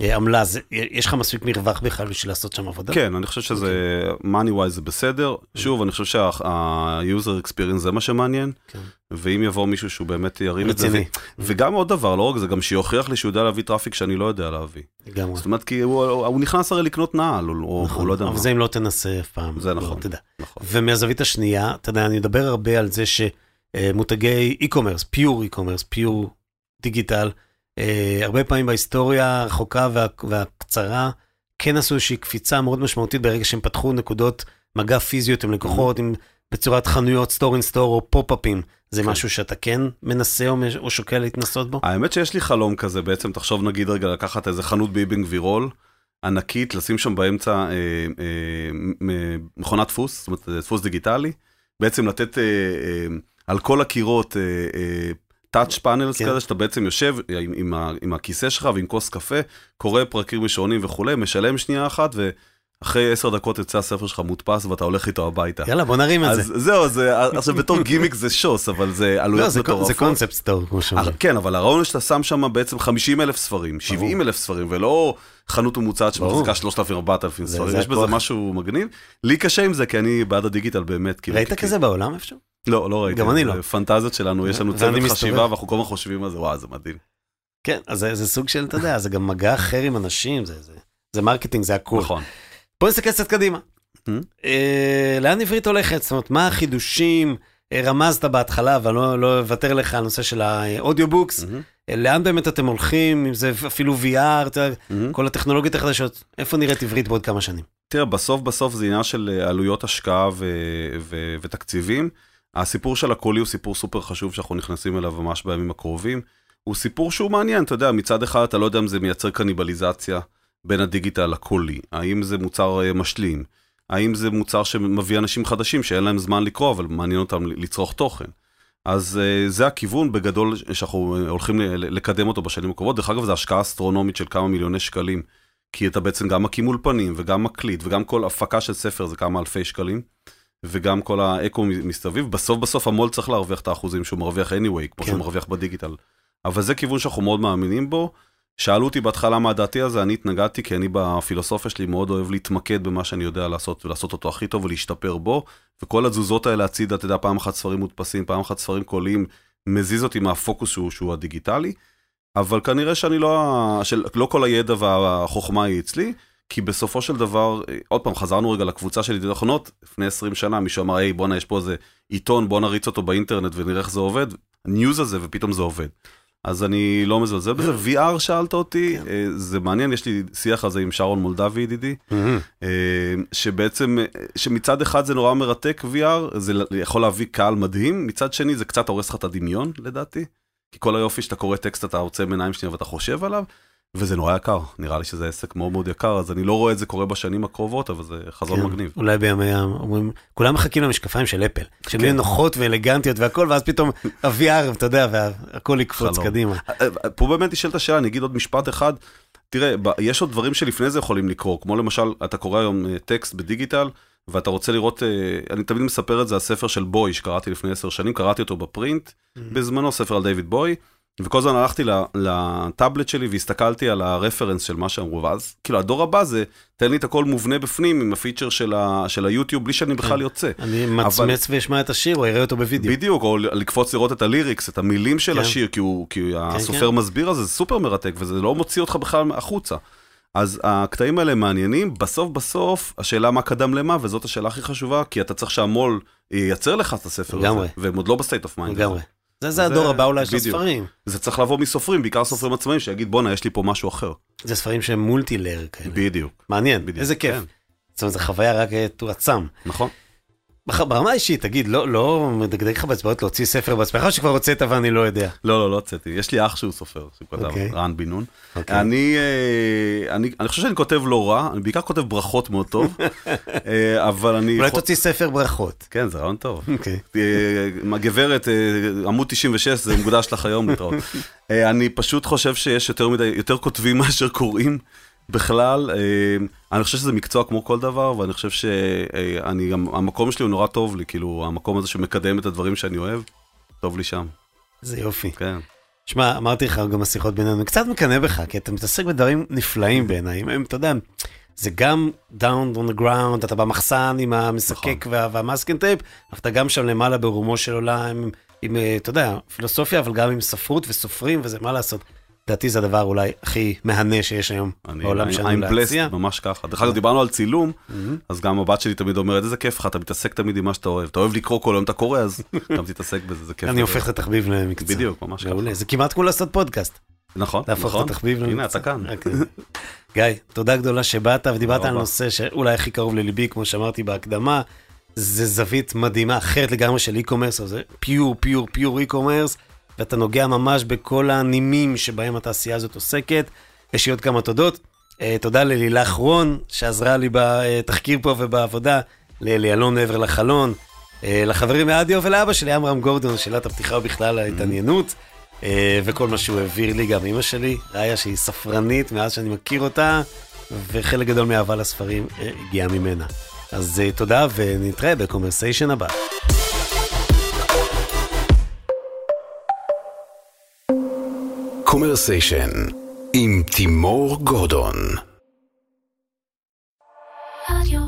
עמלה, זה- יש לך מספיק מרווח בכלל בשביל לעשות שם עבודה? כן, אני חושב שזה, money wise זה בסדר. שוב, אני חושב שה-user experience זה מה שמעניין, כן. ואם יבוא מישהו שהוא באמת ירים את זה, וגם עוד דבר, לא רק זה, גם שיוכיח לי שהוא יודע להביא traffic שאני לא יודע להביא. לגמרי. זאת אומרת, כי הוא הוא נכנס הרי לקנות נעל, או נכון, הוא לא יודע אבל מה. זה אם לא תנסה אף פעם. זה לא, נכון. יודע. נכון. ומהזווית השנייה, אתה יודע, אני מדבר הרבה על זה שמותגי e-commerce, pure e-commerce, pure digital, אה, הרבה פעמים בהיסטוריה הרחוקה וה, והקצרה, כן עשו איזושהי קפיצה מאוד משמעותית ברגע שהם פתחו נקודות מגע פיזיות עם לקוחות, עם, בצורת חנויות store in store או pop-up ים. זה כן. משהו שאתה כן מנסה או, או שוקל להתנסות בו? האמת שיש לי חלום כזה, בעצם תחשוב נגיד רגע לקחת איזה חנות באבן גבירול, ענקית, לשים שם באמצע אה, אה, מכונת דפוס, זאת אומרת אה, דפוס דיגיטלי, בעצם לתת אה, אה, על כל הקירות אה, אה, touch panels כן. כזה, שאתה בעצם יושב עם, עם, ה- עם הכיסא שלך ועם כוס קפה, קורא פרקים ראשונים וכולי, משלם שנייה אחת, ואחרי עשר דקות יוצא הספר שלך מודפס ואתה הולך איתו הביתה. יאללה, בוא נרים את אז זה. זהו, זה, עכשיו בתור גימיק זה שוס, אבל זה לא, עלויות קו- מטורפות. זה concept store, כמו שאומרים. כן, אבל הרעיון הוא שאתה שם שם בעצם 50 אלף ספרים, 70 אלף ספרים, ולא חנות ממוצעת שמחזיקה 3,000-4,000 זה- ספרים, יש בזה. משהו מגניב. לי קשה עם זה, כי אני בעד הדיגיטל באמת. כאילו, ראית כזה בעולם איפשהו? לא, לא ראיתי. גם אני לא. פנטזיות שלנו, יש לנו צוות. חשיבה, ואנחנו כל הזמן חושבים על זה, וואו, זה מדהים. כן, אז זה, זה סוג של, אתה יודע, זה גם מגע אחר עם אנשים, זה, זה, זה marketing, זה הכול. נכון. בוא נסתכל קצת קדימה. Hmm? אה, לאן עברית הולכת? זאת אומרת, מה החידושים? אה, רמזת בהתחלה, ואני לא, לא אוותר לך על נושא של ה audiobooks. מהמם, אה, לאן באמת אתם הולכים? אם זה אפילו VR, מהמם. כל הטכנולוגיות החדשות. איפה נראית עברית בעוד כמה שנים? תראה, בסוף בסוף זה עניין של עלויות השקעה ו- ו- ותקציבים. הסיפור של הקולי הוא סיפור סופר חשוב שאנחנו נכנסים אליו ממש בימים הקרובים. הוא סיפור שהוא מעניין, אתה יודע, מצד אחד אתה לא יודע אם זה מייצר קניבליזציה בין הדיגיטל לקולי? האם זה מוצר אה, משלים? האם זה מוצר שמביא אנשים חדשים שאין להם זמן לקרוא, אבל מעניין אותם לצרוך תוכן? אז uh, זה הכיוון בגדול שאנחנו הולכים לקדם אותו בשנים הקרובות. דרך אגב, זו השקעה אסטרונומית של כמה מיליוני שקלים, כי אתה בעצם גם מקים אולפנים וגם מקליט וגם כל הפקה של ספר זה כמה אלפי שקלים, וגם כל האקו מסביב. בסוף בסוף המו"ל צריך להרוויח את האחוזים שהוא מרוויח anyway, כמו כן. שהוא מרוויח בדיגיטל. אבל זה כיוון שאנחנו מאוד מאמינים בו. שאלו אותי בהתחלה מה דעתי על זה, אני התנגדתי כי אני בפילוסופיה שלי מאוד אוהב להתמקד במה שאני יודע לעשות ולעשות אותו הכי טוב ולהשתפר בו, וכל התזוזות האלה הצידה, אתה יודע, פעם אחת ספרים מודפסים, פעם אחת ספרים קוליים, מזיז אותי מהפוקוס שהוא, שהוא הדיגיטלי, אבל כנראה שאני לא, של, לא כל הידע והחוכמה היא אצלי, כי בסופו של דבר, עוד פעם, חזרנו רגע לקבוצה של ידיעות אחרונות, לפני 20 שנה מישהו אמר, היי בואנה יש פה איזה עיתון, בוא נריץ אותו באינטרנט ונראה איך זה עובד, ניוז הזה ופתאום זה עובד. אז אני לא מזלזל בזה. VR שאלת אותי, כן. אה, זה מעניין, יש לי שיח על זה עם שרון מולדבי ידידי, אה, שבעצם, אה, שמצד אחד זה נורא מרתק VR, זה יכול להביא קהל מדהים, מצד שני זה קצת הורס לך את הדמיון לדעתי, כי כל היופי שאתה קורא טקסט אתה עוצם עיניים שנייה ואתה חושב עליו, וזה נורא יקר, נראה לי שזה עסק מאוד מאוד יקר, אז אני לא רואה את זה קורה בשנים הקרובות, אבל זה חזון כן, מגניב. אולי בימי, אומרים, כולם מחכים למשקפיים של אפל, שהן כן. נוחות ואלגנטיות והכל, ואז פתאום ה-VR, אתה יודע, והכל יקפוץ קדימה. אה, אה, פה באמת נשאלת השאלה, אני אגיד עוד משפט אחד, תראה, יש עוד דברים שלפני זה יכולים לקרוא, כמו למשל, אתה קורא היום אה, טקסט בדיגיטל, ואתה רוצה לראות, אני תמיד מספר את זה, הספר של בוי שקראתי לפני עשר שנים, קראתי אותו בפרינט, mm-hmm. בזמנו, ספר על דיוויד בוי. וכל הזמן הלכתי לטאבלט שלי והסתכלתי על הרפרנס של מה שאמרו, ואז כאילו הדור הבא זה, תן לי את הכל מובנה בפנים עם הפיצ'ר של, ה, של היוטיוב בלי שאני בכלל כן. יוצא. אני מצמץ. ואשמע את השיר או אראה אותו בווידאו. בדיוק, או לקפוץ לראות את הליריקס, את המילים של כן. השיר, כי, הוא, כי כן, הסופר כן. מסביר על זה, זה סופר מרתק, וזה לא מוציא אותך בכלל החוצה. אז הקטעים האלה מעניינים, בסוף בסוף השאלה מה קדם למה, וזאת השאלה הכי חשובה, כי אתה צריך שהמו"ל ייצר לך את הספר הזה, והם עוד לא ב state of mind. לגמרי. זה, זה הדור הבא אולי של הספרים. זה צריך לבוא מסופרים, בעיקר סופרים עצמאים, שיגיד בואנה, יש לי פה משהו אחר. זה ספרים שהם multi-layer כאלה. בדיוק. מעניין, בדיוק. איזה כיף. כן. זאת אומרת, זו חוויה רק תועצם. נכון. ברמה האישית, תגיד, לא, לא מדגדג לך באצבעות להוציא ספר בעצמך, או שכבר הוצאת ואני לא יודע? לא, לא, לא הוצאתי. יש לי אח שהוא סופר, שהוא כתב, okay. אוקיי. רן בן נון. Okay. אוקיי. אני, אה, אני, אני חושב שאני כותב לא רע, אני בעיקר כותב ברכות מאוד טוב, אה, אבל אני... אולי תוציא ספר ברכות. כן, זה רעיון טוב. אוקיי. אה, גברת, עמוד 96, זה מוקדש לך היום להתראות. אני פשוט חושב שיש יותר מדי, יותר כותבים מאשר קוראים. בכלל, אה, אני חושב שזה מקצוע כמו כל דבר, ואני חושב שאני גם, המקום שלי הוא נורא טוב לי, כאילו, המקום הזה שמקדם את הדברים שאני אוהב, טוב לי שם. זה יופי. כן. שמע, אמרתי לך גם בשיחות בינינו, קצת מקנא בך, כי אתה מתעסק בדברים נפלאים בעיניי, הם, אתה יודע, זה גם down on the ground, אתה במחסן עם המשחק נכון. וה masking tape, אבל אתה גם שם למעלה ברומו של עולם, עם, עם, אתה יודע, פילוסופיה, אבל גם עם ספרות וסופרים וזה, מה לעשות. לדעתי זה הדבר אולי הכי מהנה שיש היום בעולם שלנו להציע. ממש ככה. דרך אגב, דיברנו על צילום, אז גם הבת שלי תמיד אומרת, איזה כיף לך, אתה מתעסק תמיד עם מה שאתה אוהב. אתה אוהב לקרוא כל היום אתה קורא, אז גם תתעסק בזה, זה כיף. אני הופך את התחביב למקצוע. בדיוק, ממש ככה. זה כמעט כמו לעשות פודקאסט. נכון, להפוך את נכון. התחביב למקצוע. הנה, אתה כאן. אוקיי. גיא, תודה גדולה שבאת ודיברת על נושא שאולי הכי קרוב לליבי, כמו שאמרתי בהקדמה. זה זווית מדהימה, אחרת לגמרי של e-commerce, זה פיור, פיור, פיור e-commerce. ואתה נוגע ממש בכל הנימים שבהם התעשייה הזאת עוסקת. יש לי עוד כמה תודות. Uh, תודה ללילך רון, שעזרה לי בתחקיר פה ובעבודה, לאליאלון מעבר לחלון, uh, לחברים מאדיו ולאבא שלי, עמרם גורדון, שאלת הפתיחה ובכלל ההתעניינות, uh, וכל מה שהוא העביר לי, גם אמא שלי, ראיה שהיא ספרנית מאז שאני מכיר אותה, וחלק גדול מאהבה לספרים הגיע ממנה. אז תודה ונתראה בקומרסיישן הבא. קומרסיישן עם תימור גורדון. רדיו